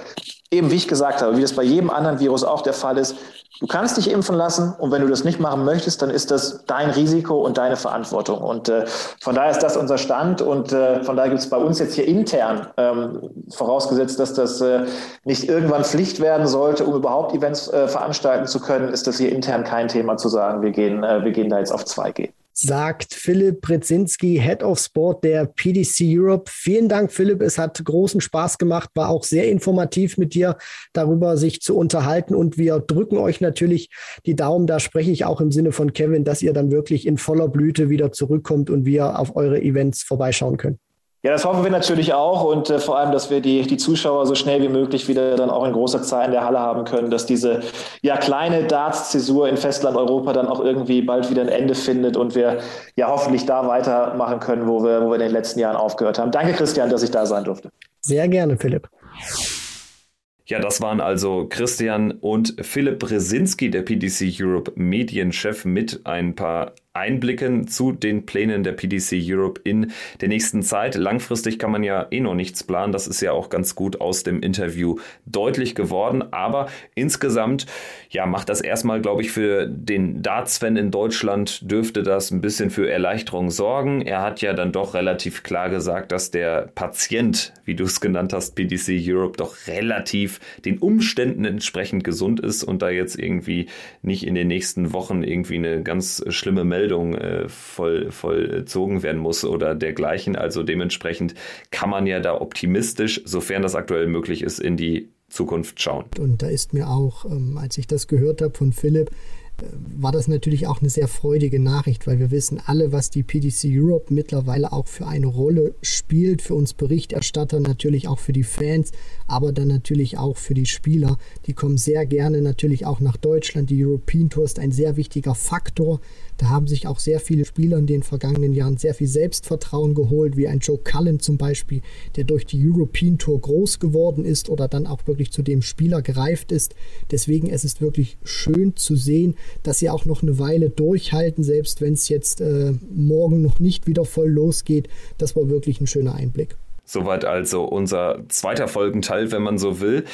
eben wie ich gesagt habe, wie das bei jedem anderen Virus auch der Fall ist, du kannst dich impfen lassen und wenn du das nicht machen möchtest, dann ist das dein Risiko und deine Verantwortung. Und äh, von daher ist das unser Stand und äh, von daher gibt es bei uns jetzt hier intern, ähm, vorausgesetzt, dass das äh, nicht irgendwann Pflicht werden sollte, um überhaupt Events äh, veranstalten zu können, ist das hier intern kein Thema zu sagen, wir gehen, äh, wir gehen da jetzt auf 2G sagt Philipp Brzezinski, Head of Sport der PDC Europe. Vielen Dank, Philipp. Es hat großen Spaß gemacht, war auch sehr informativ mit dir darüber sich zu unterhalten und wir drücken euch natürlich die Daumen. Da spreche ich auch im Sinne von Kevin, dass ihr dann wirklich in voller Blüte wieder zurückkommt und wir auf eure Events vorbeischauen können. Ja, das hoffen wir natürlich auch und äh, vor allem, dass wir die, die Zuschauer so schnell wie möglich wieder dann auch in großer Zahl in der Halle haben können, dass diese ja kleine Darts-Zäsur in Festlandeuropa dann auch irgendwie bald wieder ein Ende findet und wir ja hoffentlich da weitermachen können, wo wir, wo wir in den letzten Jahren aufgehört haben. Danke, Christian, dass ich da sein durfte. Sehr gerne, Philipp. Ja, das waren also Christian und Philipp Brzezinski, der PDC Europe Medienchef, mit ein paar Einblicken zu den Plänen der PDC Europe in der nächsten Zeit. Langfristig kann man ja eh noch nichts planen. Das ist ja auch ganz gut aus dem Interview deutlich geworden. Aber insgesamt, ja, macht das erstmal, glaube ich, für den Darts-Fan in Deutschland dürfte das ein bisschen für Erleichterung sorgen. Er hat ja dann doch relativ klar gesagt, dass der Patient, wie du es genannt hast, PDC Europe, doch relativ den Umständen entsprechend gesund ist und da jetzt irgendwie nicht in den nächsten Wochen irgendwie eine ganz schlimme Meldung Meldung äh, voll, vollzogen werden muss oder dergleichen. Also dementsprechend kann man ja da optimistisch, sofern das aktuell möglich ist, in die Zukunft schauen. Und da ist mir auch, ähm, als ich das gehört habe von Philipp, war das natürlich auch eine sehr freudige Nachricht, weil wir wissen alle, was die PDC Europe mittlerweile auch für eine Rolle spielt, für uns Berichterstatter, natürlich auch für die Fans, aber dann natürlich auch für die Spieler. Die kommen sehr gerne natürlich auch nach Deutschland. Die European Tour ist ein sehr wichtiger Faktor. Da haben sich auch sehr viele Spieler in den vergangenen Jahren sehr viel Selbstvertrauen geholt, wie ein Joe Cullen zum Beispiel, der durch die European Tour groß geworden ist oder dann auch wirklich zu dem Spieler gereift ist. Deswegen es ist wirklich schön zu sehen, dass sie auch noch eine Weile durchhalten, selbst wenn es jetzt äh, morgen noch nicht wieder voll losgeht. Das war wirklich ein schöner Einblick. Soweit also unser zweiter Folgenteil, wenn man so will.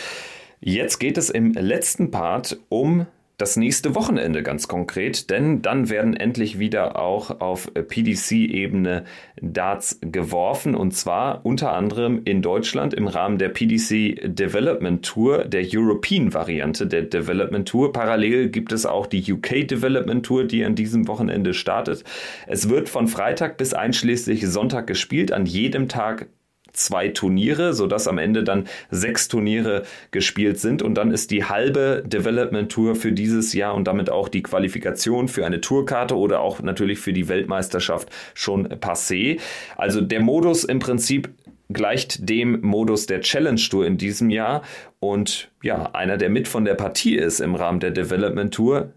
Jetzt geht es im letzten Part um das nächste Wochenende ganz konkret, denn dann werden endlich wieder auch auf PDC-Ebene Darts geworfen und zwar unter anderem in Deutschland im Rahmen der PDC Development Tour, der European-Variante der Development Tour. Parallel gibt es auch die UK Development Tour, die an diesem Wochenende startet. Es wird von Freitag bis einschließlich Sonntag gespielt, an jedem Tag zwei Turniere, sodass am Ende dann sechs Turniere gespielt sind. Und dann ist die halbe Development Tour für dieses Jahr und damit auch die Qualifikation für eine Tourkarte oder auch natürlich für die Weltmeisterschaft schon passé. Also der Modus im Prinzip gleicht dem Modus der Challenge Tour in diesem Jahr. Und ja, einer, der mit von der Partie ist im Rahmen der Development Tour,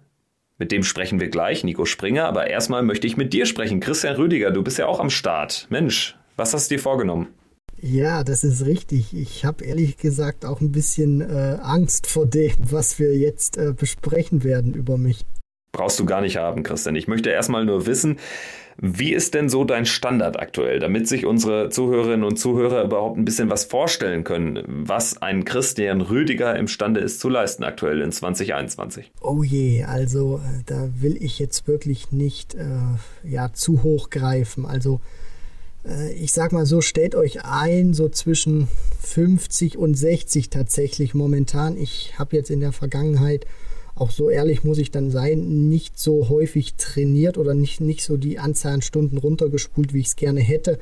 mit dem sprechen wir gleich, Nico Springer. Aber erstmal möchte ich mit dir sprechen. Christian Rüdiger, du bist ja auch am Start. Mensch, was hast du dir vorgenommen? Ja, das ist richtig. Ich habe ehrlich gesagt auch ein bisschen äh, Angst vor dem, was wir jetzt äh, besprechen werden über mich. Brauchst du gar nicht haben, Christian. Ich möchte erstmal nur wissen, wie ist denn so dein Standard aktuell, damit sich unsere Zuhörerinnen und Zuhörer überhaupt ein bisschen was vorstellen können, was ein Christian Rüdiger imstande ist zu leisten aktuell in 2021? Oh je, also äh, da will ich jetzt wirklich nicht äh, ja, zu hoch greifen. Also ich sag mal so, stellt euch ein, so zwischen 50 und 60 tatsächlich momentan. Ich habe jetzt in der Vergangenheit, auch so ehrlich muss ich dann sein, nicht so häufig trainiert oder nicht, nicht so die Anzahl an Stunden runtergespult, wie ich es gerne hätte.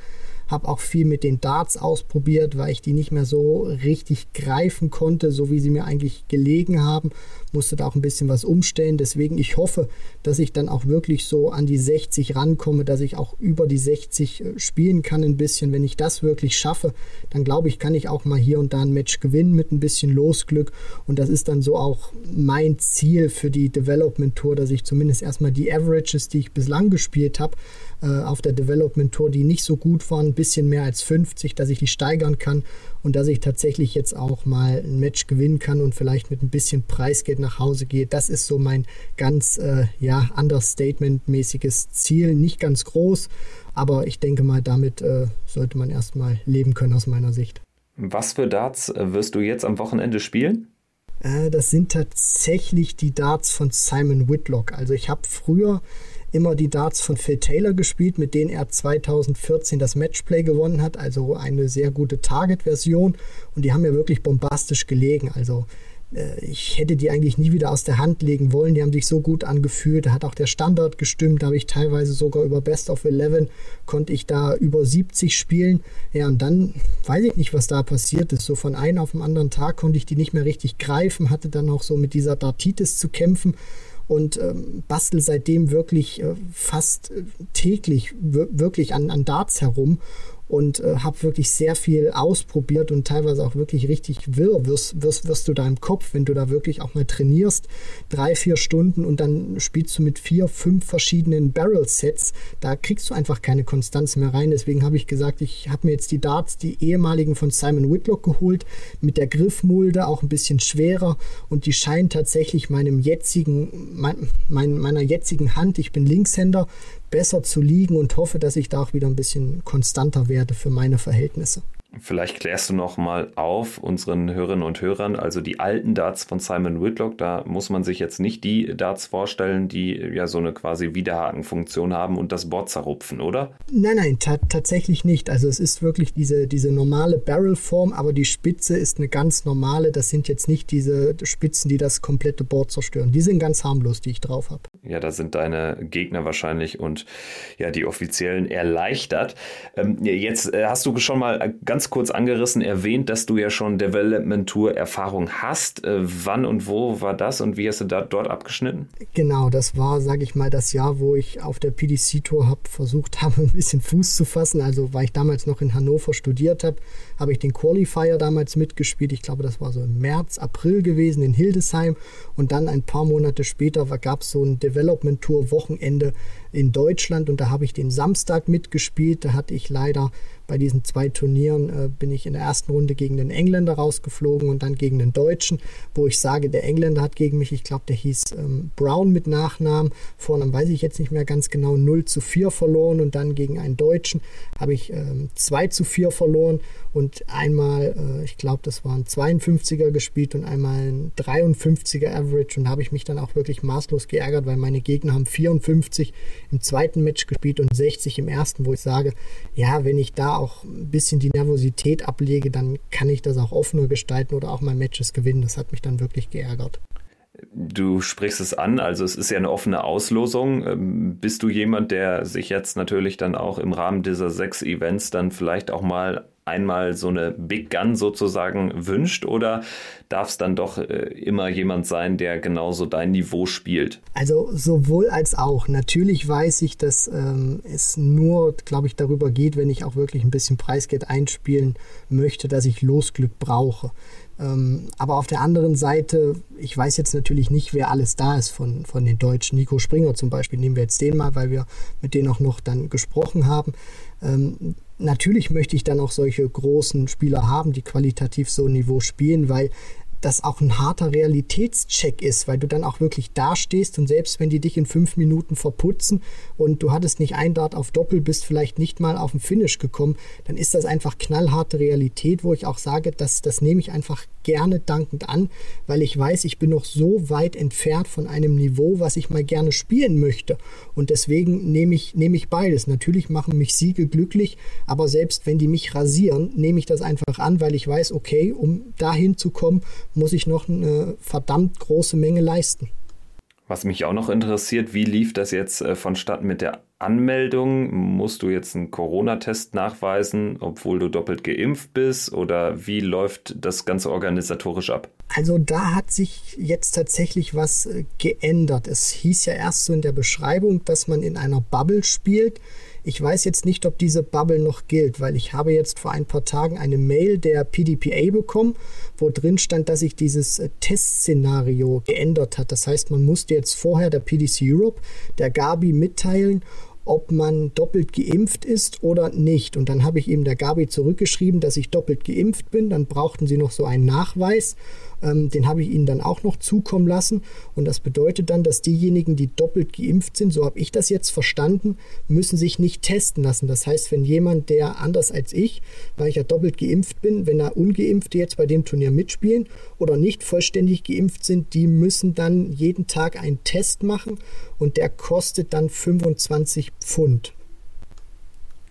Habe auch viel mit den Darts ausprobiert, weil ich die nicht mehr so richtig greifen konnte, so wie sie mir eigentlich gelegen haben. Musste da auch ein bisschen was umstellen. Deswegen, ich hoffe, dass ich dann auch wirklich so an die 60 rankomme, dass ich auch über die 60 äh, spielen kann ein bisschen. Wenn ich das wirklich schaffe, dann glaube ich, kann ich auch mal hier und da ein Match gewinnen mit ein bisschen Losglück. Und das ist dann so auch mein Ziel für die Development Tour, dass ich zumindest erstmal die Averages, die ich bislang gespielt habe, äh, auf der Development Tour, die nicht so gut waren, ein bisschen mehr als 50, dass ich die steigern kann und dass ich tatsächlich jetzt auch mal ein Match gewinnen kann und vielleicht mit ein bisschen Preisgeld nach Hause gehe. Das ist so mein ganz äh, ja, Understatement-mäßiges Ziel. Nicht ganz groß, aber ich denke mal, damit äh, sollte man erstmal leben können aus meiner Sicht. Was für Darts äh, wirst du jetzt am Wochenende spielen? Äh, das sind tatsächlich die Darts von Simon Whitlock. Also ich habe früher immer die Darts von Phil Taylor gespielt, mit denen er 2014 das Matchplay gewonnen hat. Also eine sehr gute Target-Version. Und die haben ja wirklich bombastisch gelegen. Also äh, ich hätte die eigentlich nie wieder aus der Hand legen wollen. Die haben sich so gut angefühlt. Da hat auch der Standard gestimmt. Da habe ich teilweise sogar über Best of 11 konnte ich da über 70 spielen. Ja, und dann weiß ich nicht, was da passiert ist. So von einem auf den anderen Tag konnte ich die nicht mehr richtig greifen, hatte dann auch so mit dieser Dartitis zu kämpfen und ähm, bastel seitdem wirklich äh, fast äh, täglich wirklich an, an Darts herum und äh, habe wirklich sehr viel ausprobiert und teilweise auch wirklich richtig wirr wirst, wirst, wirst du da im Kopf, wenn du da wirklich auch mal trainierst, drei, vier Stunden und dann spielst du mit vier, fünf verschiedenen Barrel-Sets, da kriegst du einfach keine Konstanz mehr rein. Deswegen habe ich gesagt, ich habe mir jetzt die Darts, die ehemaligen von Simon Whitlock geholt, mit der Griffmulde auch ein bisschen schwerer und die scheinen tatsächlich meinem jetzigen, mein, mein, meiner jetzigen Hand, ich bin Linkshänder, besser zu liegen und hoffe, dass ich da auch wieder ein bisschen konstanter werde für meine Verhältnisse. Vielleicht klärst du noch mal auf unseren Hörerinnen und Hörern, also die alten Darts von Simon Whitlock, da muss man sich jetzt nicht die Darts vorstellen, die ja so eine quasi Widerhakenfunktion haben und das Board zerrupfen, oder? Nein, nein, tatsächlich nicht. Also es ist wirklich diese, diese normale Barrelform, aber die Spitze ist eine ganz normale. Das sind jetzt nicht diese Spitzen, die das komplette Board zerstören. Die sind ganz harmlos, die ich drauf habe. Ja, da sind deine Gegner wahrscheinlich und ja, die Offiziellen erleichtert. Ähm, jetzt äh, hast du schon mal ganz ganz kurz angerissen erwähnt, dass du ja schon Development Tour Erfahrung hast. Äh, wann und wo war das und wie hast du da dort abgeschnitten? Genau, das war, sage ich mal, das Jahr, wo ich auf der PDC Tour habe versucht habe, ein bisschen Fuß zu fassen. Also, weil ich damals noch in Hannover studiert habe, habe ich den Qualifier damals mitgespielt. Ich glaube, das war so im März, April gewesen in Hildesheim. Und dann ein paar Monate später gab es so ein Development Tour Wochenende in Deutschland und da habe ich den Samstag mitgespielt. Da hatte ich leider bei diesen zwei Turnieren äh, bin ich in der ersten Runde gegen den Engländer rausgeflogen und dann gegen den Deutschen, wo ich sage, der Engländer hat gegen mich, ich glaube, der hieß ähm, Brown mit Nachnamen, Vornamen weiß ich jetzt nicht mehr ganz genau, 0 zu 4 verloren und dann gegen einen Deutschen habe ich ähm, 2 zu 4 verloren und einmal, äh, ich glaube, das waren 52er gespielt und einmal ein 53er Average und habe ich mich dann auch wirklich maßlos geärgert, weil meine Gegner haben 54 im zweiten Match gespielt und 60 im ersten, wo ich sage, ja, wenn ich da auch ein bisschen die Nervosität ablege, dann kann ich das auch offener gestalten oder auch mal Matches gewinnen. Das hat mich dann wirklich geärgert. Du sprichst es an, also es ist ja eine offene Auslosung. Ähm, bist du jemand, der sich jetzt natürlich dann auch im Rahmen dieser sechs Events dann vielleicht auch mal einmal so eine Big Gun sozusagen wünscht oder darf es dann doch äh, immer jemand sein, der genauso dein Niveau spielt? Also sowohl als auch. Natürlich weiß ich, dass ähm, es nur, glaube ich, darüber geht, wenn ich auch wirklich ein bisschen Preisgeld einspielen möchte, dass ich Losglück brauche. Ähm, aber auf der anderen Seite, ich weiß jetzt natürlich nicht, wer alles da ist von, von den Deutschen. Nico Springer zum Beispiel, nehmen wir jetzt den mal, weil wir mit denen auch noch dann gesprochen haben. Ähm, natürlich möchte ich dann auch solche großen Spieler haben, die qualitativ so ein Niveau spielen, weil das auch ein harter Realitätscheck ist, weil du dann auch wirklich dastehst und selbst wenn die dich in fünf Minuten verputzen und du hattest nicht ein Dart auf Doppel, bist vielleicht nicht mal auf den Finish gekommen, dann ist das einfach knallharte Realität, wo ich auch sage, dass das nehme ich einfach gerne dankend an, weil ich weiß, ich bin noch so weit entfernt von einem Niveau, was ich mal gerne spielen möchte. Und deswegen nehme ich, nehme ich beides. Natürlich machen mich Siege glücklich, aber selbst wenn die mich rasieren, nehme ich das einfach an, weil ich weiß, okay, um dahin zu kommen, muss ich noch eine verdammt große Menge leisten. Was mich auch noch interessiert, wie lief das jetzt äh, vonstatten mit der Anmeldung? Musst du jetzt einen Corona-Test nachweisen, obwohl du doppelt geimpft bist? Oder wie läuft das Ganze organisatorisch ab? Also da hat sich jetzt tatsächlich was äh, geändert. Es hieß ja erst so in der Beschreibung, dass man in einer Bubble spielt. Ich weiß jetzt nicht, ob diese Bubble noch gilt, weil ich habe jetzt vor ein paar Tagen eine Mail der PDPA bekommen, wo drin stand, dass sich dieses äh, Testszenario geändert hat. Das heißt, man musste jetzt vorher der PDC Europe, der Gabi mitteilen, ob man doppelt geimpft ist oder nicht. Und dann habe ich eben der Gabi zurückgeschrieben, dass ich doppelt geimpft bin. Dann brauchten sie noch so einen Nachweis. Ähm, den habe ich ihnen dann auch noch zukommen lassen. Und das bedeutet dann, dass diejenigen, die doppelt geimpft sind, so habe ich das jetzt verstanden, müssen sich nicht testen lassen. Das heißt, wenn jemand, der anders als ich, weil ich ja doppelt geimpft bin, wenn er ungeimpfte jetzt bei dem Turnier mitspielen oder nicht vollständig geimpft sind, die müssen dann jeden Tag einen Test machen und der kostet dann 25 Pfund.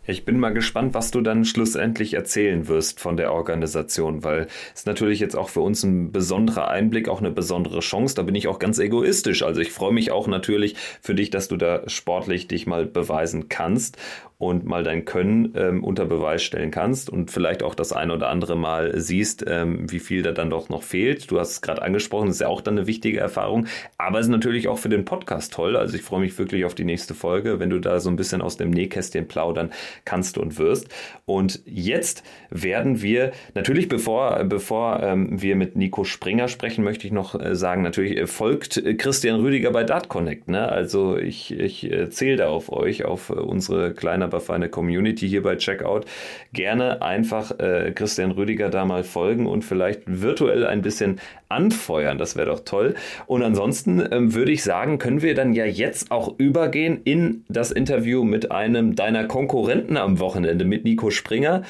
Ich bin mal gespannt, was du dann schlussendlich erzählen wirst von der Organisation, weil es natürlich jetzt auch für uns ein besonderer Einblick, auch eine besondere Chance. Da bin ich auch ganz egoistisch. Also ich freue mich auch natürlich für dich, dass du da sportlich dich mal beweisen kannst und mal dein Können ähm, unter Beweis stellen kannst und vielleicht auch das ein oder andere Mal siehst, ähm, wie viel da dann doch noch fehlt. Du hast es gerade angesprochen, das ist ja auch dann eine wichtige Erfahrung, aber es ist natürlich auch für den Podcast toll. Also ich freue mich wirklich auf die nächste Folge, wenn du da so ein bisschen aus dem Nähkästchen plaudern kannst und wirst. Und jetzt werden wir natürlich, bevor, bevor ähm, wir mit Nico Springer sprechen, möchte ich noch äh, sagen, natürlich äh, folgt Christian Rüdiger bei Dart Connect. Ne? Also ich, ich äh, zähle da auf euch, auf äh, unsere kleine aber feine Community hier bei Checkout. Gerne einfach äh, Christian Rüdiger da mal folgen und vielleicht virtuell ein bisschen anfeuern. Das wäre doch toll. Und ansonsten ähm, würde ich sagen, können wir dann ja jetzt auch übergehen in das Interview mit einem deiner Konkurrenten am Wochenende, mit Nico Springer.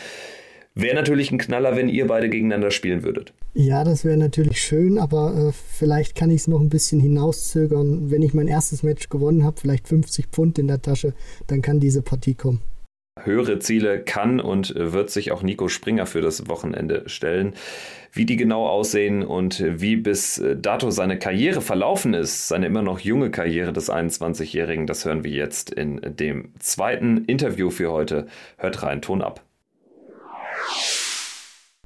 Wäre natürlich ein Knaller, wenn ihr beide gegeneinander spielen würdet. Ja, das wäre natürlich schön, aber äh, vielleicht kann ich es noch ein bisschen hinauszögern. Wenn ich mein erstes Match gewonnen habe, vielleicht 50 Pfund in der Tasche, dann kann diese Partie kommen. Höhere Ziele kann und wird sich auch Nico Springer für das Wochenende stellen. Wie die genau aussehen und wie bis dato seine Karriere verlaufen ist, seine immer noch junge Karriere des 21-Jährigen, das hören wir jetzt in dem zweiten Interview für heute. Hört rein, Ton ab.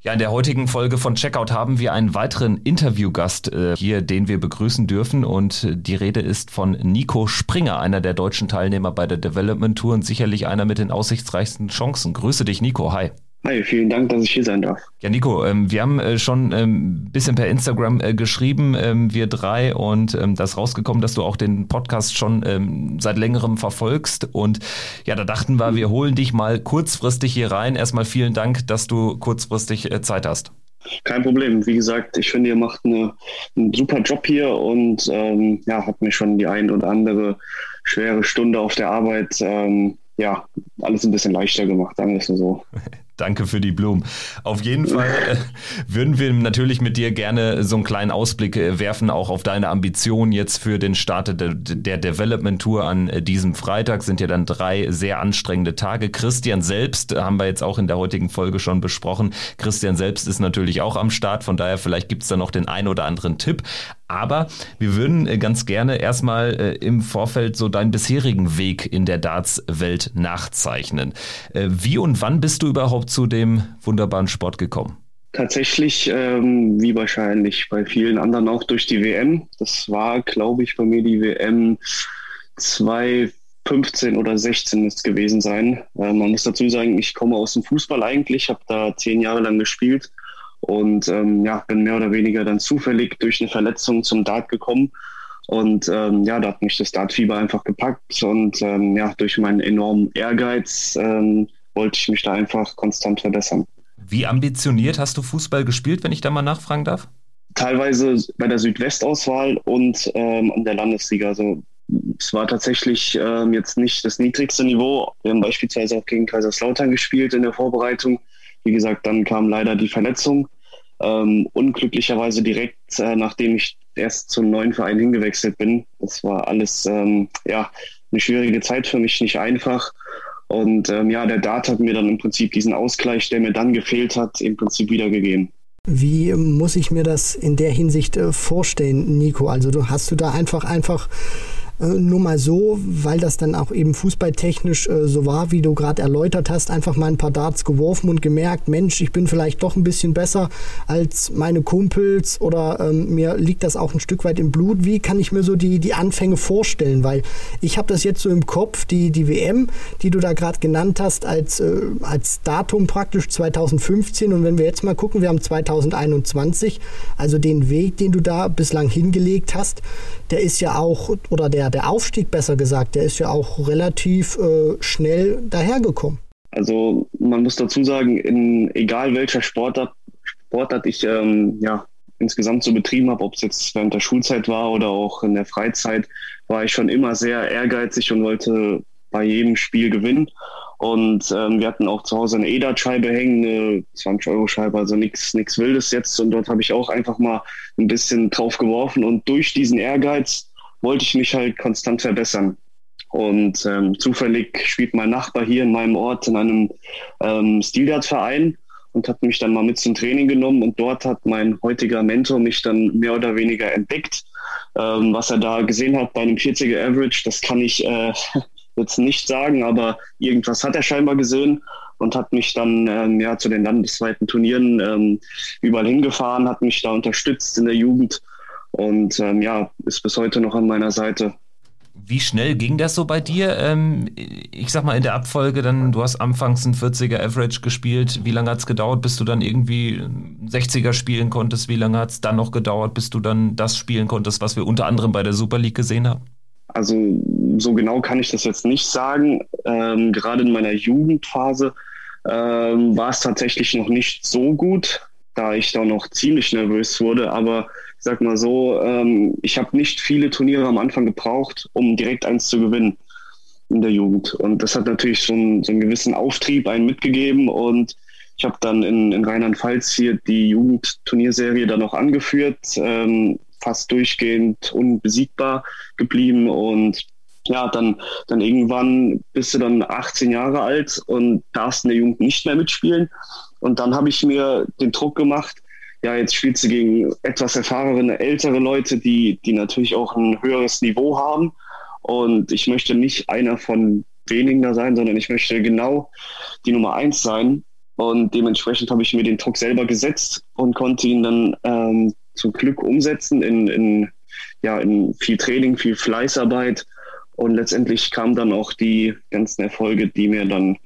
Ja, in der heutigen Folge von Checkout haben wir einen weiteren Interviewgast äh, hier, den wir begrüßen dürfen. Und die Rede ist von Nico Springer, einer der deutschen Teilnehmer bei der Development Tour und sicherlich einer mit den aussichtsreichsten Chancen. Grüße dich, Nico. Hi. Hi, vielen Dank, dass ich hier sein darf. Ja, Nico, ähm, wir haben äh, schon ein ähm, bisschen per Instagram äh, geschrieben, ähm, wir drei, und da ist rausgekommen, dass du auch den Podcast schon seit längerem verfolgst. Und ja, da dachten wir, wir holen dich mal kurzfristig hier rein. Erstmal vielen Dank, dass du kurzfristig äh, Zeit hast. Kein Problem. Wie gesagt, ich finde, ihr macht eine, einen super Job hier und ähm, ja, hat mir schon die ein oder andere schwere Stunde auf der Arbeit ähm, ja, alles ein bisschen leichter gemacht, sagen wir es so. Danke für die Blumen. Auf jeden Fall äh, würden wir natürlich mit dir gerne so einen kleinen Ausblick äh, werfen, auch auf deine Ambitionen jetzt für den Start der, der Development Tour an äh, diesem Freitag. Sind ja dann drei sehr anstrengende Tage. Christian selbst haben wir jetzt auch in der heutigen Folge schon besprochen. Christian selbst ist natürlich auch am Start, von daher vielleicht gibt es da noch den ein oder anderen Tipp. Aber wir würden ganz gerne erstmal im Vorfeld so deinen bisherigen Weg in der Darts-Welt nachzeichnen. Wie und wann bist du überhaupt zu dem wunderbaren Sport gekommen? Tatsächlich, ähm, wie wahrscheinlich bei vielen anderen auch durch die WM. Das war, glaube ich, bei mir die WM 2015 oder 16 ist gewesen sein. Äh, man muss dazu sagen, ich komme aus dem Fußball eigentlich, habe da zehn Jahre lang gespielt und ähm, ja, bin mehr oder weniger dann zufällig durch eine Verletzung zum Dart gekommen. Und ähm, ja, da hat mich das Dartfieber einfach gepackt und ähm, ja, durch meinen enormen Ehrgeiz ähm, wollte ich mich da einfach konstant verbessern. Wie ambitioniert hast du Fußball gespielt, wenn ich da mal nachfragen darf? Teilweise bei der Südwestauswahl und ähm, an der Landesliga. Also es war tatsächlich ähm, jetzt nicht das niedrigste Niveau. Wir haben beispielsweise auch gegen Kaiserslautern gespielt in der Vorbereitung. Wie gesagt, dann kam leider die Verletzung. Ähm, unglücklicherweise direkt, äh, nachdem ich erst zum neuen Verein hingewechselt bin. Das war alles ähm, ja eine schwierige Zeit für mich, nicht einfach. Und ähm, ja, der Dart hat mir dann im Prinzip diesen Ausgleich, der mir dann gefehlt hat, im Prinzip wiedergegeben. Wie muss ich mir das in der Hinsicht äh, vorstellen, Nico? Also du hast du da einfach einfach nur mal so, weil das dann auch eben fußballtechnisch äh, so war, wie du gerade erläutert hast, einfach mal ein paar Darts geworfen und gemerkt, Mensch, ich bin vielleicht doch ein bisschen besser als meine Kumpels oder ähm, mir liegt das auch ein Stück weit im Blut. Wie kann ich mir so die, die Anfänge vorstellen? Weil ich habe das jetzt so im Kopf, die, die WM, die du da gerade genannt hast, als, äh, als Datum praktisch 2015 und wenn wir jetzt mal gucken, wir haben 2021, also den Weg, den du da bislang hingelegt hast, der ist ja auch, oder der, der Aufstieg besser gesagt, der ist ja auch relativ äh, schnell dahergekommen. Also man muss dazu sagen, in egal welcher Sportart, Sportart ich ähm, ja, insgesamt so betrieben habe, ob es jetzt während der Schulzeit war oder auch in der Freizeit, war ich schon immer sehr ehrgeizig und wollte bei jedem Spiel gewinnen. Und ähm, wir hatten auch zu Hause eine EDAT-Scheibe hängen, eine 20-Euro-Scheibe, also nichts Wildes jetzt. Und dort habe ich auch einfach mal ein bisschen drauf geworfen. Und durch diesen Ehrgeiz wollte ich mich halt konstant verbessern. Und ähm, zufällig spielt mein Nachbar hier in meinem Ort in einem ähm, Stildart-Verein und hat mich dann mal mit zum Training genommen. Und dort hat mein heutiger Mentor mich dann mehr oder weniger entdeckt. Ähm, was er da gesehen hat bei einem 40er Average, das kann ich äh, jetzt nicht sagen, aber irgendwas hat er scheinbar gesehen und hat mich dann ähm, ja zu den landesweiten Turnieren ähm, überall hingefahren, hat mich da unterstützt in der Jugend und ähm, ja, ist bis heute noch an meiner Seite. Wie schnell ging das so bei dir? Ähm, ich sag mal in der Abfolge, dann du hast anfangs ein 40er Average gespielt. Wie lange hat es gedauert, bis du dann irgendwie 60er spielen konntest? Wie lange hat es dann noch gedauert, bis du dann das spielen konntest, was wir unter anderem bei der Super League gesehen haben? Also so genau kann ich das jetzt nicht sagen. Ähm, gerade in meiner Jugendphase ähm, war es tatsächlich noch nicht so gut, da ich da noch ziemlich nervös wurde. Aber sag mal so, ähm, ich habe nicht viele Turniere am Anfang gebraucht, um direkt eins zu gewinnen in der Jugend. Und das hat natürlich so einen, so einen gewissen Auftrieb einen mitgegeben. Und ich habe dann in, in Rheinland-Pfalz hier die Jugendturnierserie dann auch angeführt. Ähm, fast durchgehend unbesiegbar geblieben und ja, dann, dann irgendwann bist du dann 18 Jahre alt und darfst in der Jugend nicht mehr mitspielen. Und dann habe ich mir den Druck gemacht, ja, jetzt spielst du gegen etwas erfahrene, ältere Leute, die, die natürlich auch ein höheres Niveau haben. Und ich möchte nicht einer von wenigen da sein, sondern ich möchte genau die Nummer eins sein. Und dementsprechend habe ich mir den Druck selber gesetzt und konnte ihn dann ähm, zum Glück umsetzen in, in, ja, in viel Training, viel Fleißarbeit. Und letztendlich kamen dann auch die ganzen Erfolge, die mir dann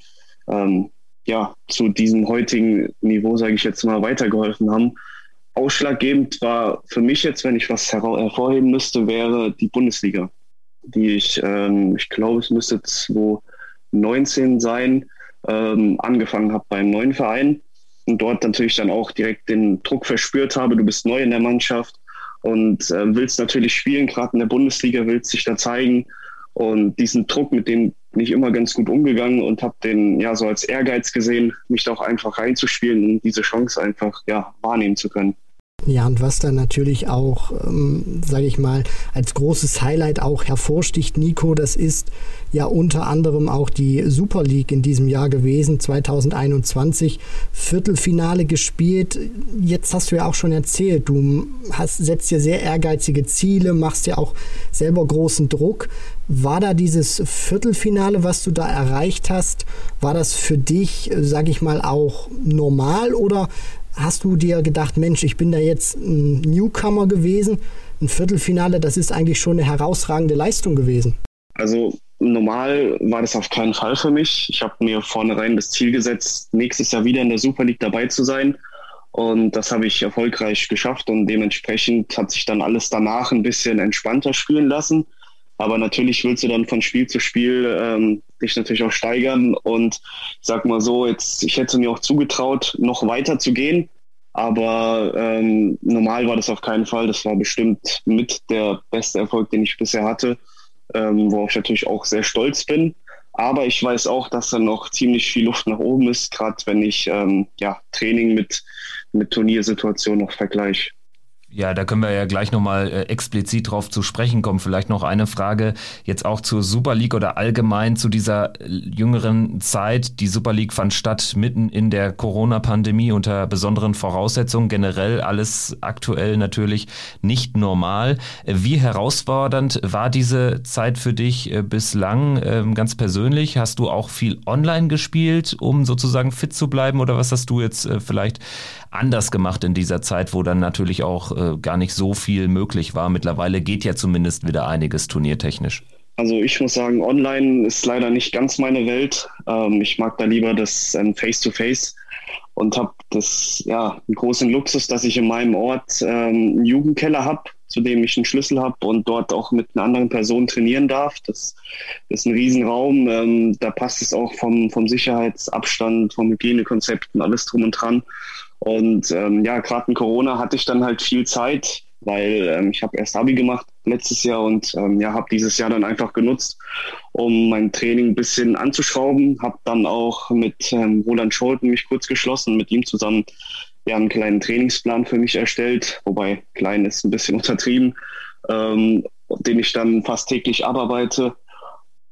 ähm, ja, zu diesem heutigen Niveau, sage ich jetzt mal, weitergeholfen haben. Ausschlaggebend war für mich jetzt, wenn ich was hervorheben müsste, wäre die Bundesliga, die ich, ähm, ich glaube, es müsste 2019 sein, ähm, angefangen habe beim neuen Verein und dort natürlich dann auch direkt den Druck verspürt habe, du bist neu in der Mannschaft und äh, willst natürlich spielen, gerade in der Bundesliga, willst dich da zeigen und diesen Druck, mit dem bin ich immer ganz gut umgegangen und habe den ja so als Ehrgeiz gesehen, mich da auch einfach reinzuspielen und diese Chance einfach ja wahrnehmen zu können. Ja, und was dann natürlich auch, ähm, sage ich mal, als großes Highlight auch hervorsticht, Nico, das ist ja unter anderem auch die Super League in diesem Jahr gewesen, 2021, Viertelfinale gespielt. Jetzt hast du ja auch schon erzählt, du hast, setzt dir sehr ehrgeizige Ziele, machst dir auch selber großen Druck. War da dieses Viertelfinale, was du da erreicht hast, war das für dich, sage ich mal, auch normal oder hast du dir gedacht, Mensch, ich bin da jetzt ein Newcomer gewesen, ein Viertelfinale, das ist eigentlich schon eine herausragende Leistung gewesen? Also normal war das auf keinen Fall für mich. Ich habe mir vornherein das Ziel gesetzt, nächstes Jahr wieder in der Super League dabei zu sein. Und das habe ich erfolgreich geschafft und dementsprechend hat sich dann alles danach ein bisschen entspannter spielen lassen. Aber natürlich willst du dann von Spiel zu Spiel ähm, dich natürlich auch steigern. Und ich sag mal so, jetzt, ich hätte mir auch zugetraut, noch weiter zu gehen. Aber ähm, normal war das auf keinen Fall. Das war bestimmt mit der beste Erfolg, den ich bisher hatte, ähm, worauf ich natürlich auch sehr stolz bin. Aber ich weiß auch, dass da noch ziemlich viel Luft nach oben ist, gerade wenn ich ähm, ja, Training mit, mit Turniersituationen noch vergleiche. Ja, da können wir ja gleich nochmal äh, explizit drauf zu sprechen kommen. Vielleicht noch eine Frage jetzt auch zur Super League oder allgemein zu dieser äh, jüngeren Zeit. Die Super League fand statt mitten in der Corona-Pandemie unter besonderen Voraussetzungen. Generell alles aktuell natürlich nicht normal. Äh, wie herausfordernd war diese Zeit für dich äh, bislang ähm, ganz persönlich? Hast du auch viel online gespielt, um sozusagen fit zu bleiben? Oder was hast du jetzt vielleicht anders gemacht in dieser Zeit, wo dann natürlich auch äh, gar nicht so viel möglich war. Mittlerweile geht ja zumindest wieder einiges turniertechnisch. Also ich muss sagen, online ist leider nicht ganz meine Welt. Ähm, ich mag da lieber das ähm, Face-to-Face und habe das ja einen großen Luxus, dass ich in meinem Ort ähm, einen Jugendkeller habe, zu dem ich einen Schlüssel habe und dort auch mit einer anderen Person trainieren darf. Das, das ist ein Riesenraum. Ähm, da passt es auch vom, vom Sicherheitsabstand, vom Hygienekonzept und alles drum und dran. Und ähm, ja, gerade in Corona hatte ich dann halt viel Zeit, weil ähm, ich habe erst Abi gemacht letztes Jahr und ähm, ja, habe dieses Jahr dann einfach genutzt, um mein Training ein bisschen anzuschrauben. Habe dann auch mit ähm, Roland Scholten mich kurz geschlossen, mit ihm zusammen ja, einen kleinen Trainingsplan für mich erstellt, wobei klein ist ein bisschen untertrieben, ähm, den ich dann fast täglich abarbeite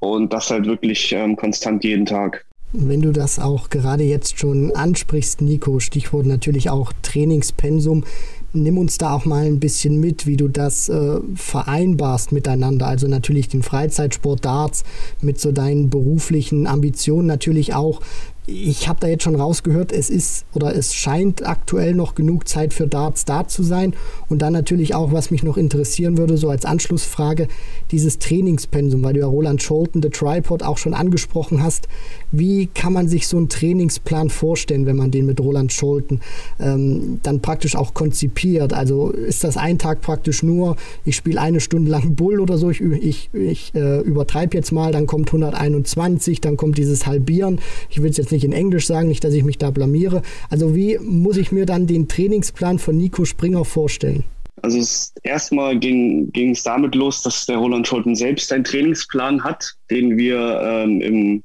und das halt wirklich ähm, konstant jeden Tag. Wenn du das auch gerade jetzt schon ansprichst, Nico, Stichwort natürlich auch Trainingspensum, nimm uns da auch mal ein bisschen mit, wie du das äh, vereinbarst miteinander. Also natürlich den Freizeitsport Darts mit so deinen beruflichen Ambitionen natürlich auch ich habe da jetzt schon rausgehört, es ist oder es scheint aktuell noch genug Zeit für Darts da zu sein. Und dann natürlich auch, was mich noch interessieren würde, so als Anschlussfrage, dieses Trainingspensum, weil du ja Roland Scholten, The Tripod, auch schon angesprochen hast. Wie kann man sich so einen Trainingsplan vorstellen, wenn man den mit Roland Scholten ähm, dann praktisch auch konzipiert? Also ist das ein Tag praktisch nur, ich spiele eine Stunde lang Bull oder so, ich, ich, ich äh, übertreibe jetzt mal, dann kommt 121, dann kommt dieses Halbieren. Ich will es jetzt nicht in Englisch sagen, nicht, dass ich mich da blamiere. Also wie muss ich mir dann den Trainingsplan von Nico Springer vorstellen? Also erstmal ging es damit los, dass der Roland Scholten selbst einen Trainingsplan hat, den wir ähm, im,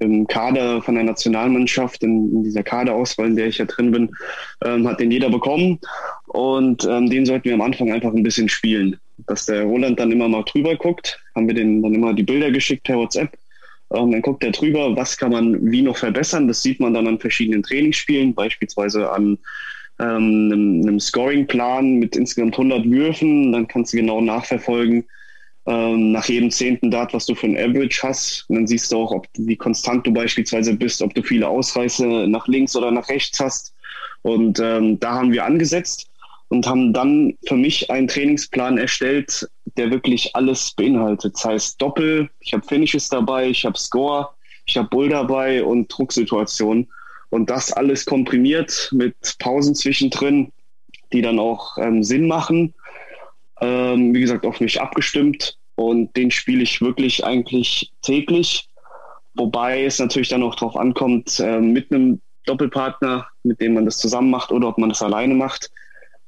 im Kader von der Nationalmannschaft, in, in, dieser Kaderauswahl, in der ich ja drin bin, ähm, hat den jeder bekommen. Und ähm, den sollten wir am Anfang einfach ein bisschen spielen. Dass der Roland dann immer mal drüber guckt, haben wir den dann immer die Bilder geschickt per WhatsApp und dann guckt er drüber, was kann man wie noch verbessern. Das sieht man dann an verschiedenen Trainingsspielen, beispielsweise an ähm, einem, einem Scoring-Plan mit insgesamt 100 Würfen. Dann kannst du genau nachverfolgen, ähm, nach jedem zehnten Dart, was du für ein Average hast. Und dann siehst du auch, ob wie konstant du beispielsweise bist, ob du viele Ausreiße nach links oder nach rechts hast. Und ähm, da haben wir angesetzt und haben dann für mich einen Trainingsplan erstellt, der wirklich alles beinhaltet. Das heißt Doppel, ich habe Finishes dabei, ich habe Score, ich habe Bull dabei und Drucksituationen. Und das alles komprimiert mit Pausen zwischendrin, die dann auch ähm, Sinn machen. Ähm, wie gesagt, auf mich abgestimmt. Und den spiele ich wirklich eigentlich täglich. Wobei es natürlich dann auch darauf ankommt, äh, mit einem Doppelpartner, mit dem man das zusammen macht oder ob man das alleine macht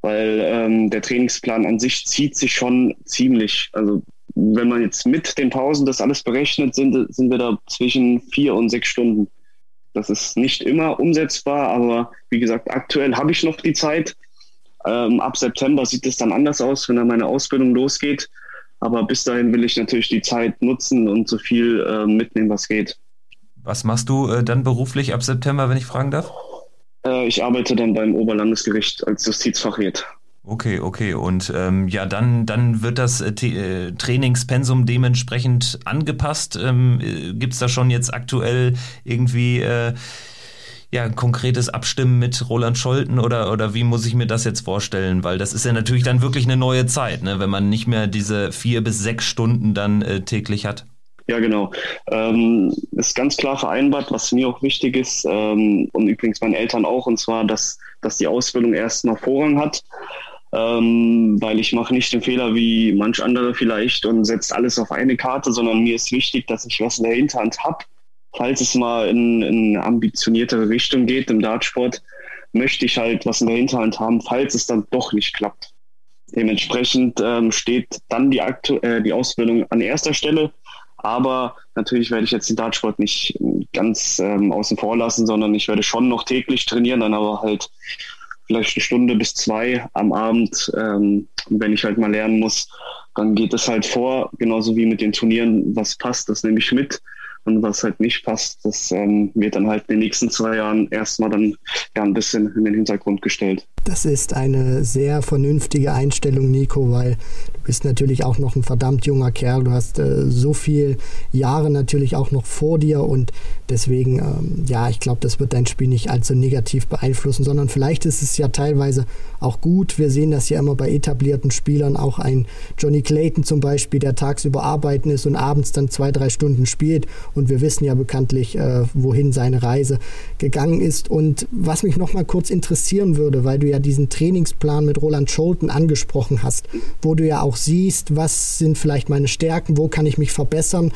weil ähm, der Trainingsplan an sich zieht sich schon ziemlich. Also wenn man jetzt mit den Pausen das alles berechnet, sind, sind wir da zwischen vier und sechs Stunden. Das ist nicht immer umsetzbar, aber wie gesagt, aktuell habe ich noch die Zeit. Ähm, ab September sieht es dann anders aus, wenn dann meine Ausbildung losgeht. Aber bis dahin will ich natürlich die Zeit nutzen und so viel äh, mitnehmen, was geht. Was machst du äh, dann beruflich ab September, wenn ich fragen darf? Äh, ich arbeite dann beim Oberlandesgericht als Justizfachwirt. Okay, okay. Und ähm, ja, dann, dann wird das äh, äh Trainingspensum dementsprechend angepasst. Ähm, äh, Gibt es da schon jetzt aktuell irgendwie äh, ja, ein konkretes Abstimmen mit Roland Scholten oder, oder wie muss ich mir das jetzt vorstellen? Weil das ist ja natürlich dann wirklich eine neue Zeit, ne? wenn man nicht mehr diese vier bis sechs Stunden dann äh, täglich hat. Ja, genau. Ähm, ist ganz klar vereinbart, was mir auch wichtig ist ähm, und übrigens meinen Eltern auch, und zwar, dass, dass die Ausbildung erst noch Vorrang hat. Ähm, weil ich mache nicht den Fehler wie manch andere vielleicht und setze alles auf eine Karte, sondern mir ist wichtig, dass ich was in der Hinterhand habe. Falls es mal in, in eine ambitioniertere Richtung geht im Dartsport, möchte ich halt was in der Hinterhand haben, falls es dann doch nicht klappt. Dementsprechend ähm, steht dann die, Aktu äh, die Ausbildung an erster Stelle aber natürlich werde ich jetzt den Dartsport nicht ganz ähm, außen vor lassen, sondern ich werde schon noch täglich trainieren, dann aber halt vielleicht eine Stunde bis zwei am Abend. Ähm, wenn ich halt mal lernen muss, dann geht es halt vor, genauso wie mit den Turnieren, was passt, das nehme ich mit. Und was halt nicht passt, das ähm, wird dann halt in den nächsten zwei Jahren erstmal dann ja ein bisschen in den Hintergrund gestellt. Das ist eine sehr vernünftige Einstellung, Nico, weil du bist natürlich auch noch ein verdammt junger Kerl. Du hast äh, so viele Jahre natürlich auch noch vor dir und deswegen, ähm, ja, ich glaube, das wird dein Spiel nicht allzu negativ beeinflussen, sondern vielleicht ist es ja teilweise auch gut. Wir sehen das ja immer bei etablierten Spielern, auch ein Johnny Clayton zum Beispiel, der tagsüber arbeiten ist und abends dann zwei, drei Stunden spielt und wir wissen ja bekanntlich, äh, wohin seine Reise gegangen ist. Und was mich noch mal kurz interessieren würde, weil du ja diesen Trainingsplan mit Roland Scholten angesprochen hast, wo du ja auch siehst, was sind vielleicht meine Stärken, wo kann ich mich verbessern.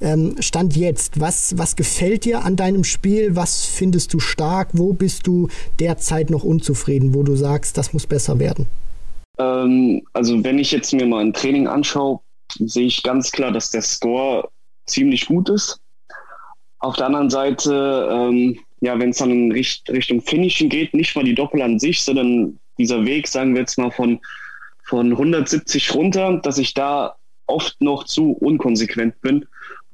Ähm, Stand jetzt, was, was gefällt dir an deinem Spiel? Was findest du stark? Wo bist du derzeit noch unzufrieden, wo du sagst, das muss besser werden? Ähm, also wenn ich jetzt mir mal ein Training anschaue, sehe ich ganz klar, dass der Score ziemlich gut ist. Auf der anderen Seite ähm, ja, wenn es dann in Richt Richtung Finishen geht, nicht mal die Doppel an sich, sondern dieser Weg, sagen wir jetzt mal von, von 170 runter, dass ich da oft noch zu unkonsequent bin